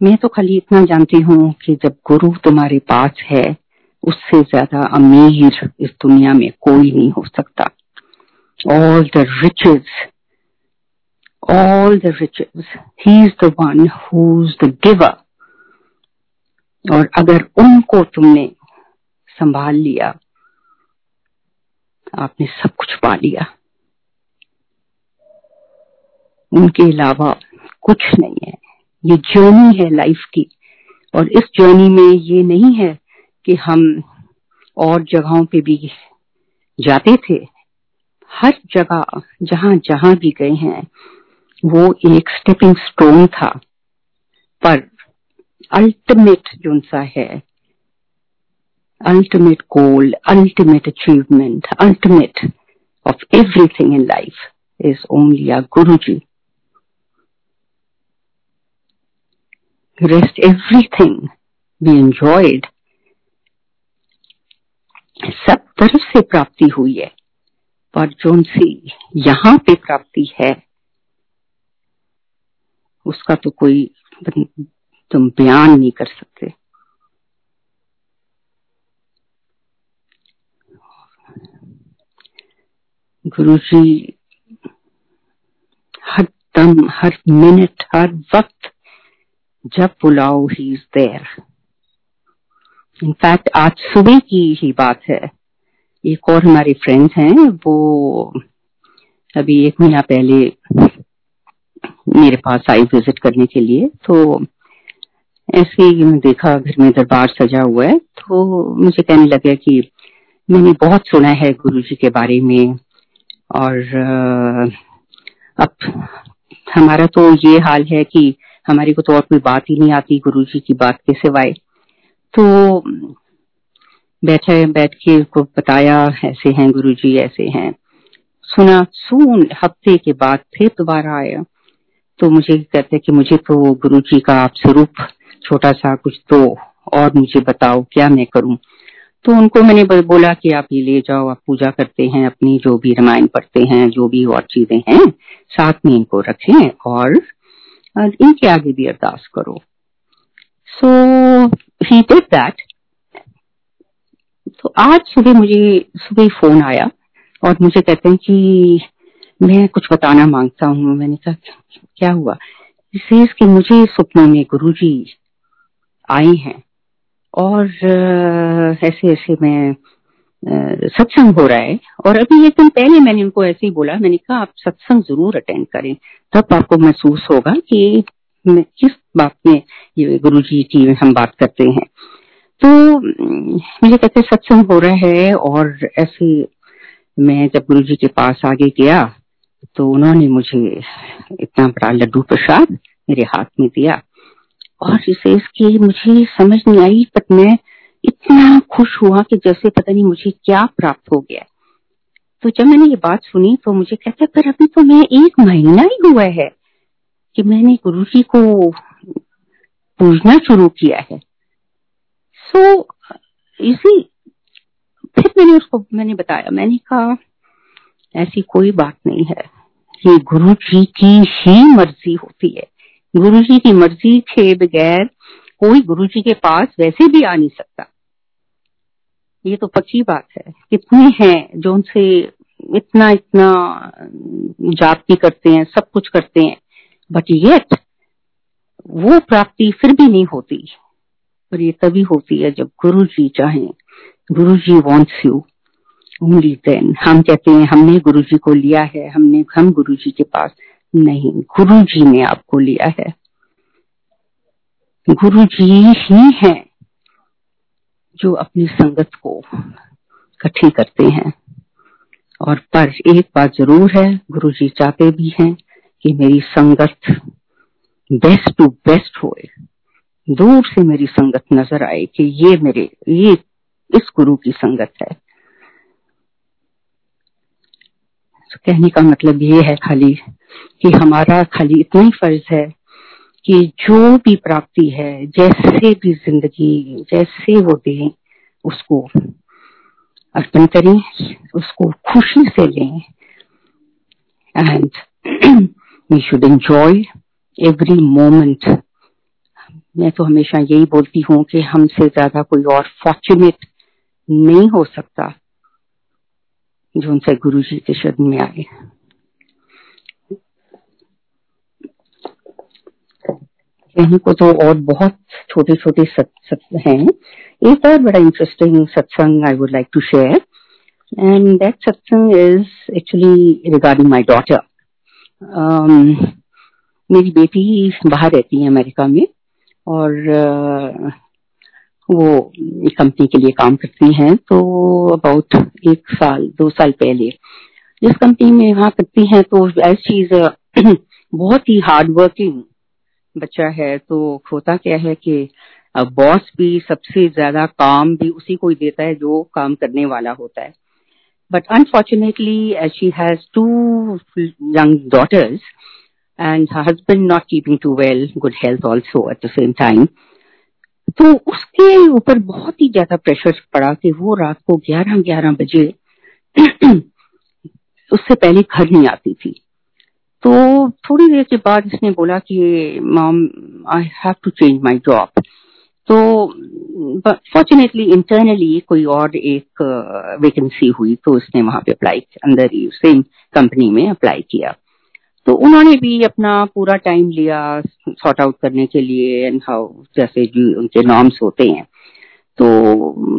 मैं तो खाली इतना जानती हूँ कि जब गुरु तुम्हारे पास है, उससे ज़्यादा अमीर इस दुनिया में कोई नहीं हो सकता। All the riches all the riches he is the one who the giver और अगर उनको तुमने संभाल लिया आपने सब कुछ पा लिया। उनके अलावा कुछ नहीं है। ये जर्नी है लाइफ की। और इस जर्नी में ये नहीं है कि हम और जगहों पे भी जाते थे। हर जगह, जहाँ जहाँ भी गए हैं, वो एक स्टेपिंग स्टोन था। पर अल्टीमेट जो है goal ultimate achievement ultimate of everything in life is only a Guru ji rest everything we enjoyed सब तरफ़ से प्राप्ति हुई है पर जो सी यहाँ पे प्राप्ति है उसका तो कोई तुम बयान नहीं कर सकते गुरु जी हर दम, हर मिनट, हर वक्त जब बुलाओ ही इज़ देयर इनफैक्ट आज सुबह की ही बात है। एक और हमारे फ्रेंड हैं, वो अभी एक महीना पहले मेरे पास आई विज़िट करने के लिए तो ऐसे ही मैं देखा, घर में दरबार सजा हुआ है तो मुझे कहने लगे कि मैंने बहुत सुना है गुरु जी के बारे में। और अब हमारा तो ये हाल है कि हमारी को तो और कोई बात ही नहीं आती गुरु जी की बात के सिवाय। तो बैठे बैठ के को बताया, ऐसे हैं गुरु जी ऐसे हैं। सुना, सुन, हफ़्ते के बाद फिर दोबारा आया। तो मुझे कहते कि मुझे तो गुरु जी का आप स्वरूप छोटा सा कुछ तो और मुझे बताओ, क्या मैं करूँ? तो उनको मैंने बोला कि आप ये ले जाओ, आप पूजा करते हैं, अपनी जो भी रामायण पढ़ते हैं, जो भी और चीज़ें हैं, साथ में इनको रखें और इनके आगे भी अरदास करो। सो ही डिड दैट तो आज सुबह मुझे, सुबह फ़ोन आया और मुझे कहते हैं कि मैं कुछ बताना माँगता हूँ। मैंने कहा, क्या हुआ? इसे कि मुझे सपनों में गुरु जी आए हैं। और ऐसे ऐसे मैं सत्संग हो रहा है। और अभी एक दिन पहले मैंने उनको ऐसे ही बोला, मैंने कहा, आप सत्संग ज़रूर अटेंड करें। तब आपको महसूस होगा कि किस बात में ये गुरु जी की हम बात करते हैं। तो मुझे कहते सत्संग हो रहा है और ऐसे मैं जब गुरु जी के पास आगे गया तो उन्होंने मुझे इतना बड़ा लड्डू प्रसाद मेरे हाथ में दिया। और इसे इसकी मुझे समझ नहीं आई पर मैं इतना खुश हुआ कि जैसे पता नहीं मुझे क्या प्राप्त हो गया। तो जब मैंने ये बात सुनी तो मुझे कहता पर अभी तो मैं एक महीना ही हुआ है कि मैंने गुरु जी को पूजना शुरू किया है। सो so, इसी फिर मैंने उसको मैंने बताया मैंने कहा ऐसी कोई बात नहीं है। ये गुरु जी की ही मर्ज़ी होती है। गुरु जी की मर्ज़ी के बगैर कोई गुरु जी के पास वैसे भी आ नहीं सकता। ये तो पक्की बात है कितने हैं जो उनसे इतना इतना जाप भी करते हैं, सब कुछ करते हैं। बट येट वो प्राप्ति फिर भी नहीं होती। पर ये तभी होती है जब गुरु जी चाहे। Guru ji wants you only then हम कहते हैं, हमने गुरु जी को लिया है, हमने, हम गुरु जी के पास नहीं गुरु जी ने आपको लिया है। गुरु जी ही हैं जो अपनी संगत को इकट्ठी करते हैं। और पर एक बात ज़रूर है गुरु जी चाहते भी हैं कि मेरी संगत बेस्ट टू बेस्ट होए। दूर से मेरी संगत नज़र आए कि ये मेरे, ये इस गुरु की संगत है। तो कहने का मतलब ये है खाली कि हमारा खाली इतना ही फ़र्ज़ है कि जो भी प्राप्ति है, जैसे भी ज़िंदगी, जैसे वो दे, उसको अर्पण करें, उसको खुशी से लें। And we should enjoy every moment मैं तो हमेशा यही बोलती हूँ कि हमसे ज़्यादा कोई और फॉर्चुनेट नहीं हो सकता जो उनसे गुरु जी के शरण में आए। कहीं को तो और बहुत छोटे छोटे हैं। एक और बड़ा interesting satsang I would like to share and that satsang is actually regarding my daughter मेरी बेटी बाहर रहती है अमेरिका में, और, वो कंपनी के लिए काम करती हैं तो अबाउट एक साल, दो साल पहले। जिस कंपनी में वहाँ करती हैं तो एज चीज़, बहुत ही हार्ड वर्किंग बच्चा है तो होता क्या है कि बॉस भी सबसे ज़्यादा काम भी उसी को ही देता है जो काम करने वाला होता है। But unfortunately she has two young daughters and husband not keeping too well good health also at the same time तो उसके ऊपर बहुत ही ज़्यादा प्रेशर पड़ा कि वो रात को ग्यारह ग्यारह बजे उससे पहले घर नहीं आती थी। तो थोड़ी देर के बाद इसने बोला कि mom I have to change my job तो फॉर्चुनेटली इंटरनली कोई और एक वैकेंसी uh, हुई तो उसने वहाँ पे अप्लाई अंदर ही सेम कंपनी में अप्लाई किया। तो उन्होंने भी अपना पूरा टाइम लिया सॉर्ट आउट करने के लिए एंड हाउ जैसे जो उनके नॉर्म्स होते हैं। तो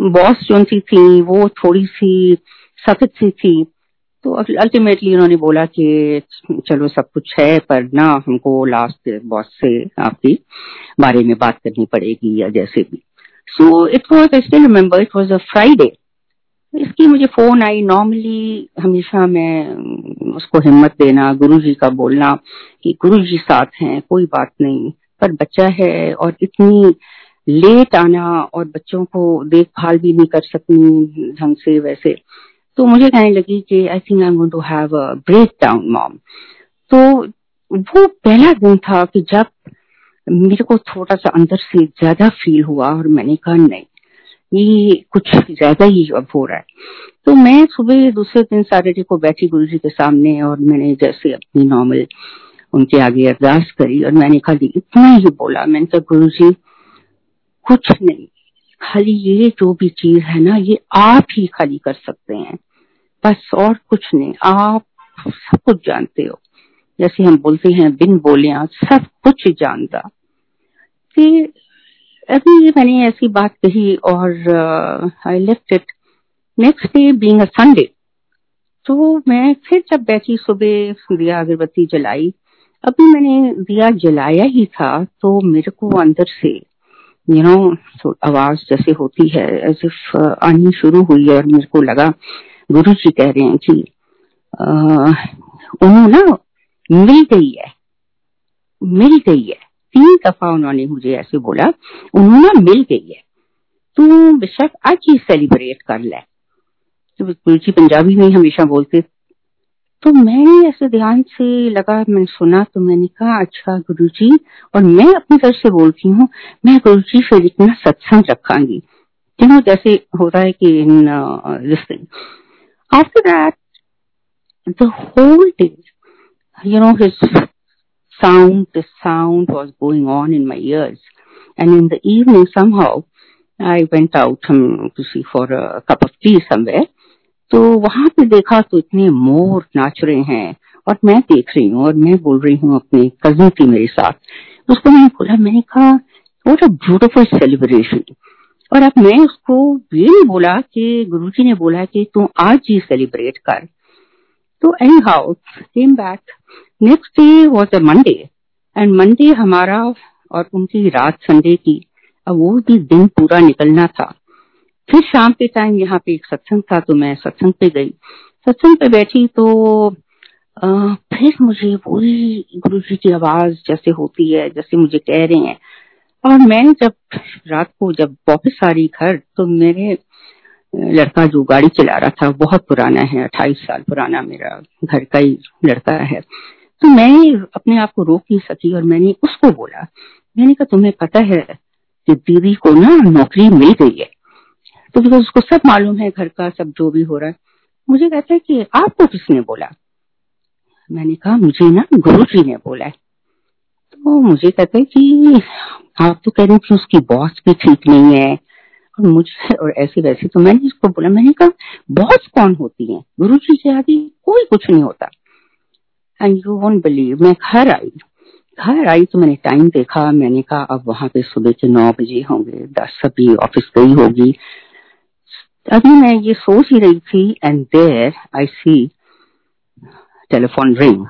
बॉस जो सी थी वो थोड़ी सी सख्त सी थी तो अल्टीमेटली उन्होंने बोला कि चलो सब कुछ है, पर ना हमको लास्ट बॉस से आपकी बारे में बात करनी पड़ेगी या जैसे भी। So it was I still remember it was a Friday इसकी मुझे फ़ोन आई। नॉर्मली हमेशा मैं उसको हिम्मत देना गुरु जी का बोलना कि गुरु जी साथ हैं, कोई बात नहीं, पर बच्चा है और इतनी लेट आना और बच्चों को देखभाल भी नहीं कर सकती ढंग से, वैसे। तो मुझे कहने लगी कि I think I too have break down mom तो वो पहला दिन था कि जब मेरे को थोड़ा सा अंदर से ज़्यादा फील हुआ और मैंने कहा, नहीं, ये कुछ ज़्यादा ही अब हो रहा है। तो मैं सुबह दूसरे दिन सैटरडे को बैठी गुरु जी के सामने और मैंने जैसे अपनी नॉर्मल उनके आगे अरदास करी और मैंने खाली इतना ही बोला। मैंने कहा गुरु जी कुछ नहीं, खाली ये जो भी चीज़ है ना, ये आप ही खाली कर सकते हैं। बस और कुछ नहीं। आप सब कुछ जानते हो। जैसे हम बोलते हैं, बिन बोलिया, सब कुछ जानता। अभी मैंने ऐसी बात कही और I left it next day being a Sunday तो मैं फिर जब बैठी, सुबह दिया अगरबत्ती जलाई, अभी मैंने दिया जलाया ही था तो मेरे को अंदर से यू नो आवाज़ जैसे होती है एज इफ़ आनी शुरू हुई और मेरे को लगा गुरु जी कह रहे हैं कि उन्होंने ना मिल गई है मिल गई है। तीन दफ़ा उन्होंने मुझे ऐसे बोला उन्होंने मिल गई है। तू बेशक आज ही सेलिब्रेट कर ले। तो गुरु जी पंजाबी में हमेशा बोलते तो मैंने ऐसे ध्यान से लगा मैंने सुना तो मैंने कहा अच्छा गुरु जी और मैं अपनी तरफ़ से बोलती हूँ मैं गुरु जी से इतना सत्संग रखांगी। क्यों जैसे होता है कि in this uh, After that, the whole day, you know, his sound, the sound was going on in my ears. And in the evening, somehow, I went out um, to see for a cup of tea somewhere. तो वहां पे देखा तो इतने मोर नाच रहे हैं और मैं देख रही हूँ और मैं बोल रही हूँ अपनी कजिन थी मेरे साथ उसको मैंने बोला मैंने कहा वॉट अ ब्यूटिफुल सेलिब्रेशन और अब मैं उसको ये नहीं बोला कि गुरुजी ने बोला कि तू आज ही सेलिब्रेट कर। तो anyhow came back next day was a Monday and Monday हमारा और उनकी रात संडे की अब वो भी दिन पूरा निकलना था। फिर शाम के टाइम यहाँ पे एक सत्संग था तो मैं सत्संग पे गई। सत्संग पे बैठी तो आ, फिर मुझे वही गुरु जी की आवाज़ जैसे होती है जैसे मुझे कह रहे हैं। और मैं जब रात को जब वापस आ रही घर तो मेरे लड़का जो गाड़ी चला रहा था, बहुत पुराना है, अट्ठाईस साल पुराना मेरा घर का ही लड़का है तो मैं अपने आप को रोक नहीं सकी और मैंने उसको बोला, मैंने कहा, तुम्हें पता है कि दीदी को ना नौकरी मिल गई है तो बिकॉज़ उसको सब मालूम है, घर का सब जो भी हो रहा है, मुझे कहता है कि आपको किसने बोला? मैंने कहा, मुझे ना गुरु जी ने बोला है। तो मुझे कहते हैं कि आप तो कह रहे कि उसकी बॉस भी ठीक नहीं है। और मुझे और ऐसे वैसे तो मैंने इसको बोला, मैंने कहा बॉस कौन होती है? गुरु जी के आगे कोई कुछ नहीं होता। एंड यू वोंट बिलीव मैं घर आई। घर आई तो मैंने टाइम देखा, मैंने कहा, अब वहाँ पे सुबह के नौ बजे होंगे, दस सभी ऑफ़िस गई होगी। अभी मैं ये सोच ही रही थी and there I see telephone ring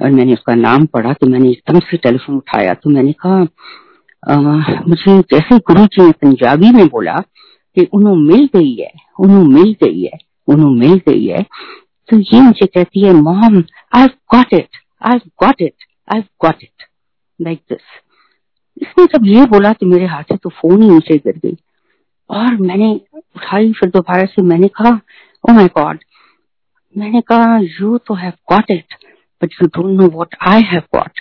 और मैंने उसका नाम पढ़ा तो मैंने एकदम से टेलीफोन उठाया तो मैंने कहा मुझे जैसे गुरु जी ने पंजाबी में बोला कि उन्हों मिल गई है, उन्हों मिल गई है, उन्हों मिल गई है तो ये मुझे कहती है, mom I got it I got it I got it like this इसने जब ये बोला तो मेरे हाथ से तो फ़ोन ही नीचे गिर गई। और मैंने उठाई, फिर दोबारा से मैंने कहा ओ माय गॉड मैंने कहा यू तो have got it but you don't know what I have got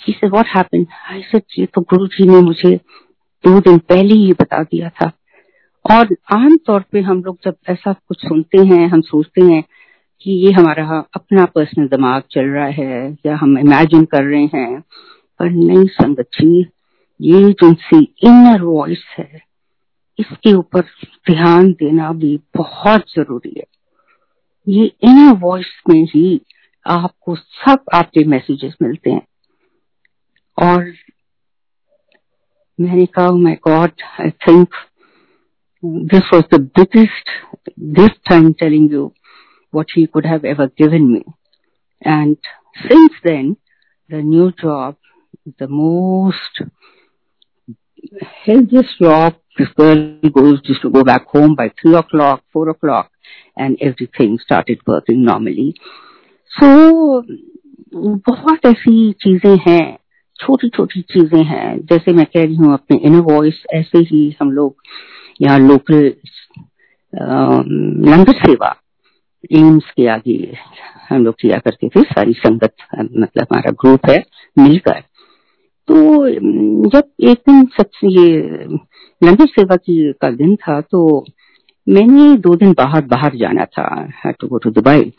he said what happened I said ये तो गुरु जी ने मुझे दो दिन पहले ही बता दिया था. और आम तौर पे हम लोग जब ऐसा कुछ सुनते हैं, हम सोचते हैं कि ये हमारा अपना पर्सनल दिमाग चल रहा है या हम इमेजिन कर रहे हैं, पर नहीं संगत जी, ये जिनसी इनर वॉइस है, इसके ऊपर ध्यान देना भी बहुत ज़रूरी है। ये इनर वॉइस में ही आपको सब आपके मैसेजेस मिलते हैं और मैंने कहा my god I think this was the biggest this time telling you what he could have ever given me and since then the new job the most healthiest job this girl goes used to go back home by three o'clock, four o'clock, and everything started working normally. So, बहुत ऐसी चीज़ें हैं छोटी छोटी चीज़ें हैं। जैसे मैं कह रही हूँ, अपने इनर वॉइस ऐसे ही हम लोग यहाँ लोकल लंगर सेवा एम्स के आगे हम लोग किया करते थे। सारी संगत मतलब हमारा ग्रुप है, मिलकर। तो जब एक दिन सबसे ये लंगर सेवा की, का दिन था तो मैंने दो दिन बाहर बाहर जाना था टू गो टू दुबई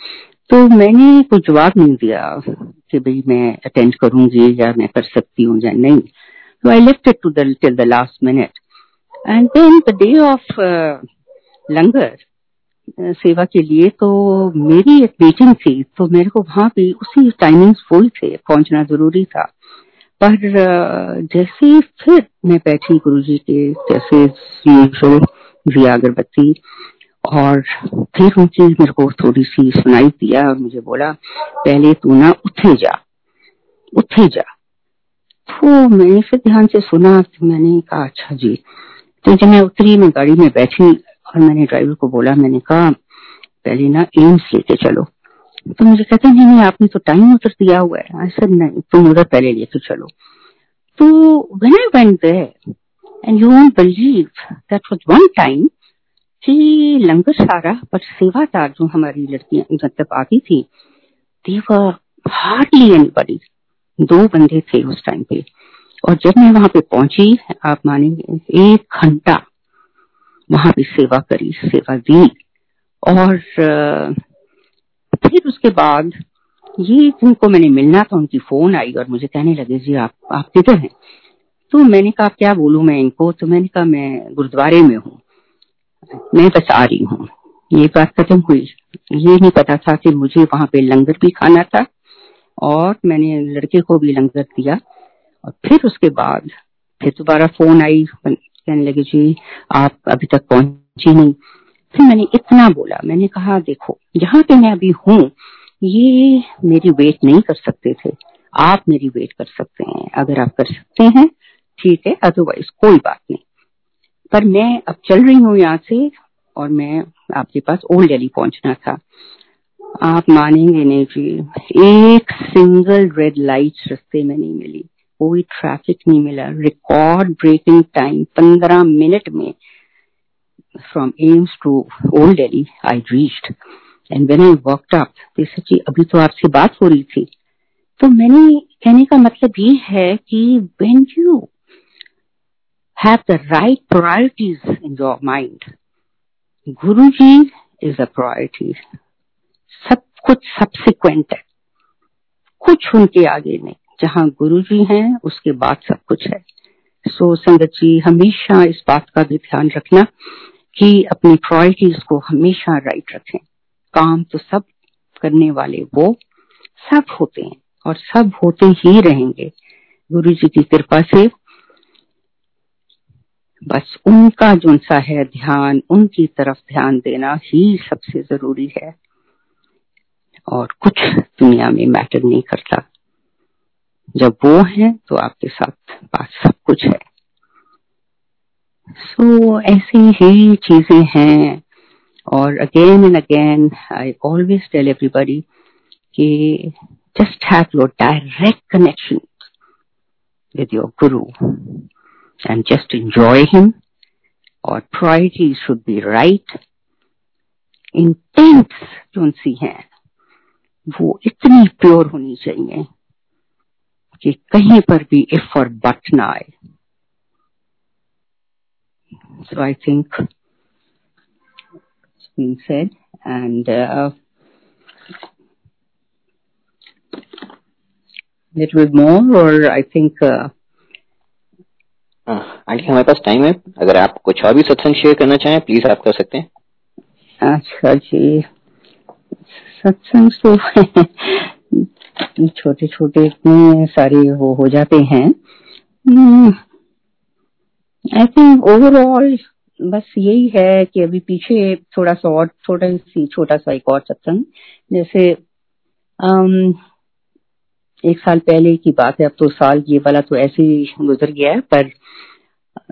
तो मैंने कुछ जवाब नहीं दिया कि भाई मैं अटेंड करूँगी या मैं कर सकती हूँ या नहीं। तो I left it to till the last minute and then the day of langar seva के लिए तो मेरी एक मीटिंग थी तो मेरे को वहाँ भी उसी टाइमिंग्स वही थे, पहुँचना ज़रूरी था। पर जैसे फिर मैं बैठी गुरु जी के, जैसे अगरबत्ती और फिर उनकी मेरे को थोड़ी सी सुनाई दिया और मुझे बोला, पहले तू ना उठे जा उठे जा। तो मैंने फिर ध्यान से सुना मैंने कहा अच्छा जी। तो जब मैं उतरी, मैं गाड़ी में बैठी और मैंने ड्राइवर को बोला, मैंने कहा, पहले ना एम्स लेके चलो। तो मुझे कहते, नहीं नहीं, आपने तो टाइम उतर दिया हुआ है। ऐसा नहीं, तुम उधर पहले लेके चलो। तो when I went there and you won't believe that was one time कि पर सेवादार जो हमारी लड़कियाँ मतलब आती थी दे वर हार्डली एनीबॉडी दो बंदे थे उस टाइम पे। और जब मैं वहाँ पे पहुँची, आप मानेंगे, एक घंटा वहाँ पे सेवा करी, सेवा दी। और फिर उसके बाद ये जिनको मैंने मिलना था, उनकी फ़ोन आई और मुझे कहने लगे, जी, आप आप किधर हैं? तो मैंने कहा, क्या बोलू मैं इनको? तो मैंने कहा, मैं गुरुद्वारे में हूँ। मैं बस आ रही हूँ। ये बात खत्म हुई। ये नहीं पता था कि मुझे वहाँ पे लंगर भी खाना था और मैंने लड़के को भी लंगर दिया। और फिर उसके बाद फिर दोबारा फ़ोन आई, कहने लगे, जी, आप अभी तक पहुँची नहीं। फिर मैंने इतना बोला, मैंने कहा, देखो जहाँ पे मैं अभी हूँ। ये मेरी वेट नहीं कर सकते थे। आप मेरी वेट कर सकते हैं। अगर आप कर सकते हैं, ठीक है अदरवाइज़ कोई बात नहीं। पर मैं अब चल रही हूँ यहाँ से और मैं आपके पास ओल्ड दिल्ली पहुँचना था। आप मानेंगे नहीं जी, एक सिंगल रेड लाइट रस्ते में नहीं मिली। कोई ट्रैफ़िक नहीं मिला। रिकॉर्ड ब्रेकिंग टाइम पंद्रह मिनट में from AIIMS to Old Delhi I reached and when I walked up सच्ची अभी तो आपसे बात हो रही थी। तो मैंने, कहने का मतलब ये है कि when you have the right priorities in your mind Guru ji is a priority सब कुछ सब्सिक्वेंट है। कुछ उनके आगे नहीं। जहाँ गुरु जी हैं उसके बाद सब कुछ है। सो so, संगत जी हमेशा इस बात का भी ध्यान रखना कि अपनी प्रायोरिटीज को हमेशा राइट रखें। काम तो सब करने वाले वो सब होते हैं और सब होते ही रहेंगे। गुरु जी की कृपा से बस उनका जो सा है ध्यान उनकी तरफ़ ध्यान देना ही सबसे ज़रूरी है। और कुछ दुनिया में मैटर नहीं करता। जब वो है तो आपके साथ पास सब कुछ है। सो so, ऐसी ही चीज़ें हैं। और again and again I always tell everybody कि just have your direct connection with your Guru and just enjoy him और priority should be right intent जो सी हैं वो इतनी प्योर होनी चाहिए कि कहीं पर भी इफ और बट ना आए so I think being said and uh, little bit more or I think uh, aunty हमारे पास टाइम है। अगर आप कुछ और भी सत्संग शेयर करना चाहें प्लीज़ आप कर सकते हैं। अच्छा जी। सत्संग तो छोटे छोटे इतने सारे वो हो जाते हैं। आई थिंक ओवरऑल बस यही है कि अभी पीछे थोड़ा सा और थोड़ा सी छोटा सा एक और सत्संग। जैसे um, एक साल पहले की बात है अब तो साल ये वाला तो ऐसे ही गुजर गया है पर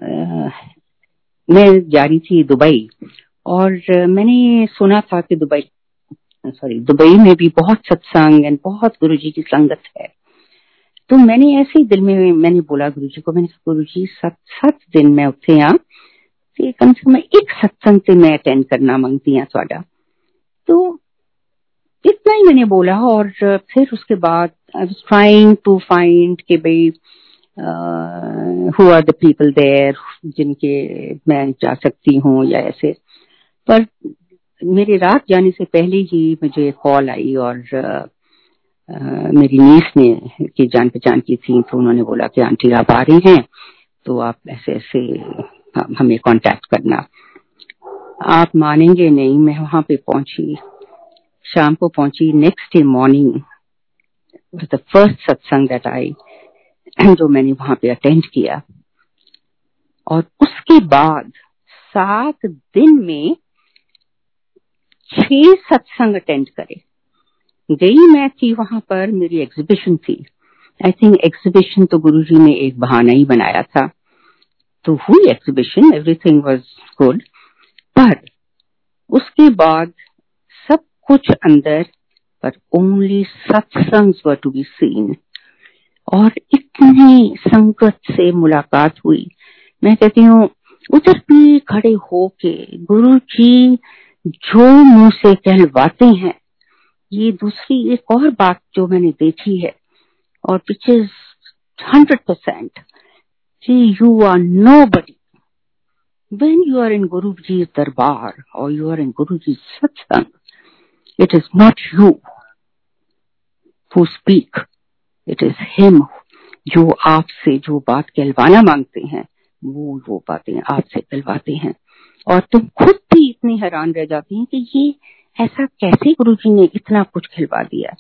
आ, मैं जा रही थी दुबई और मैंने सुना था कि दुबई सॉरी दुबई में भी बहुत सत्संग एंड बहुत गुरु जी की संगत है तो मैंने ऐसे ही दिल में मैंने बोला गुरु जी को मैंने कहा गुरु जी सत सत दिन मैं ਉੱਥੇ ਆ ਤੇ कम से कम एक सत्संग से मैं अटेंड करना मांगती हैं थोड़ा तो इतना ही मैंने बोला और फिर उसके बाद I was trying to find कि भाई who are the people there जिनके मैं जा सकती हूँ या ऐसे। पर मेरे रात जाने से पहले ही मुझे कॉल आई और uh, मेरी नीस ने की जान पहचान की थी तो उन्होंने बोला कि आंटी आप आ रही हैं तो आप ऐसे ऐसे हमें कांटेक्ट करना। आप मानेंगे नहीं मैं वहाँ पे पहुँची। शाम को पहुँची next day morning the first satsang that I जो मैंने वहाँ पे अटेंड किया। और उसके बाद सात दिन में छह सत्संग अटेंड करे। गई मैं थी वहाँ पर, मेरी एग्जीबिशन थी। आई थिंक एग्जीबिशन तो गुरुजी ने एक बहाना ही बनाया था। तो हुई एग्जीबिशन एवरीथिंग वाज गुड पर उसके बाद कुछ अंदर पर ओनली सत्संग वर टू बी सीन और इतनी संगत से मुलाकात हुई। मैं कहती हूँ उधर भी खड़े होके गुरु जी जो मुँह से कहलवाते हैं ये दूसरी एक और बात जो मैंने देखी है। और which is hundred percent you are nobody when you are in Guruji's darbar or you are in Guruji's satsang, it is not you who speak. It is him जो आपसे जो बात कहलवाना मांगते हैं वो वो बातें आपसे कहलवाते हैं। और तुम खुद भी इतनी हैरान रह जाती हैं कि ये ऐसा कैसे गुरु जी ने इतना कुछ खिलवा दिया?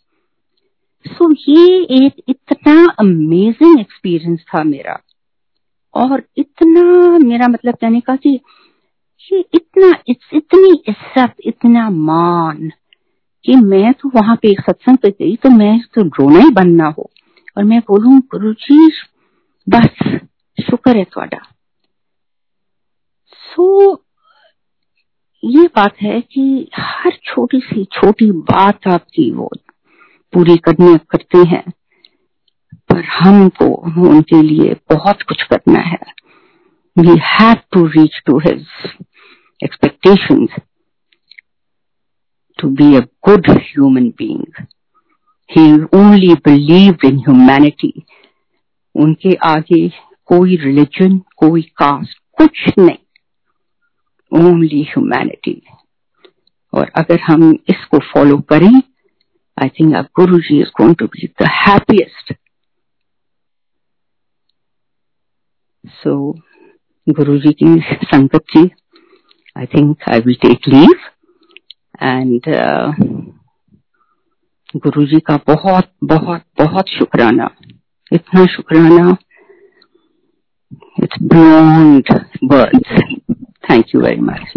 सो so, ये एक इतना अमेजिंग एक्सपीरियंस था मेरा। और इतना मेरा मतलब कहने का कि ये इतना इतनी इज़्ज़त इतना मान कि मैं तो वहाँ पे एक सत्संग पे गई तो मैं तो रोना ही बनना हो। और मैं बोलूँ गुरु जी बस, शुक्र है थोड़ा सो ये बात है कि हर छोटी सी छोटी बात आपकी वो पूरी करने करते हैं, पर हमको उनके लिए बहुत कुछ करना है। We have to reach to his expectations to be a good human being. He only believed in humanity. उनके आगे कोई रिलीजन कोई कास्ट कुछ नहीं. ओनली ह्यूमैनिटी और अगर हम इसको फॉलो करें I think Guru ji is going to be the happiest so Guru ji की संगत जी I think I will take leave and Guru ji का बहुत बहुत बहुत शुक्राना इतना शुक्राना it's beyond words thank you very much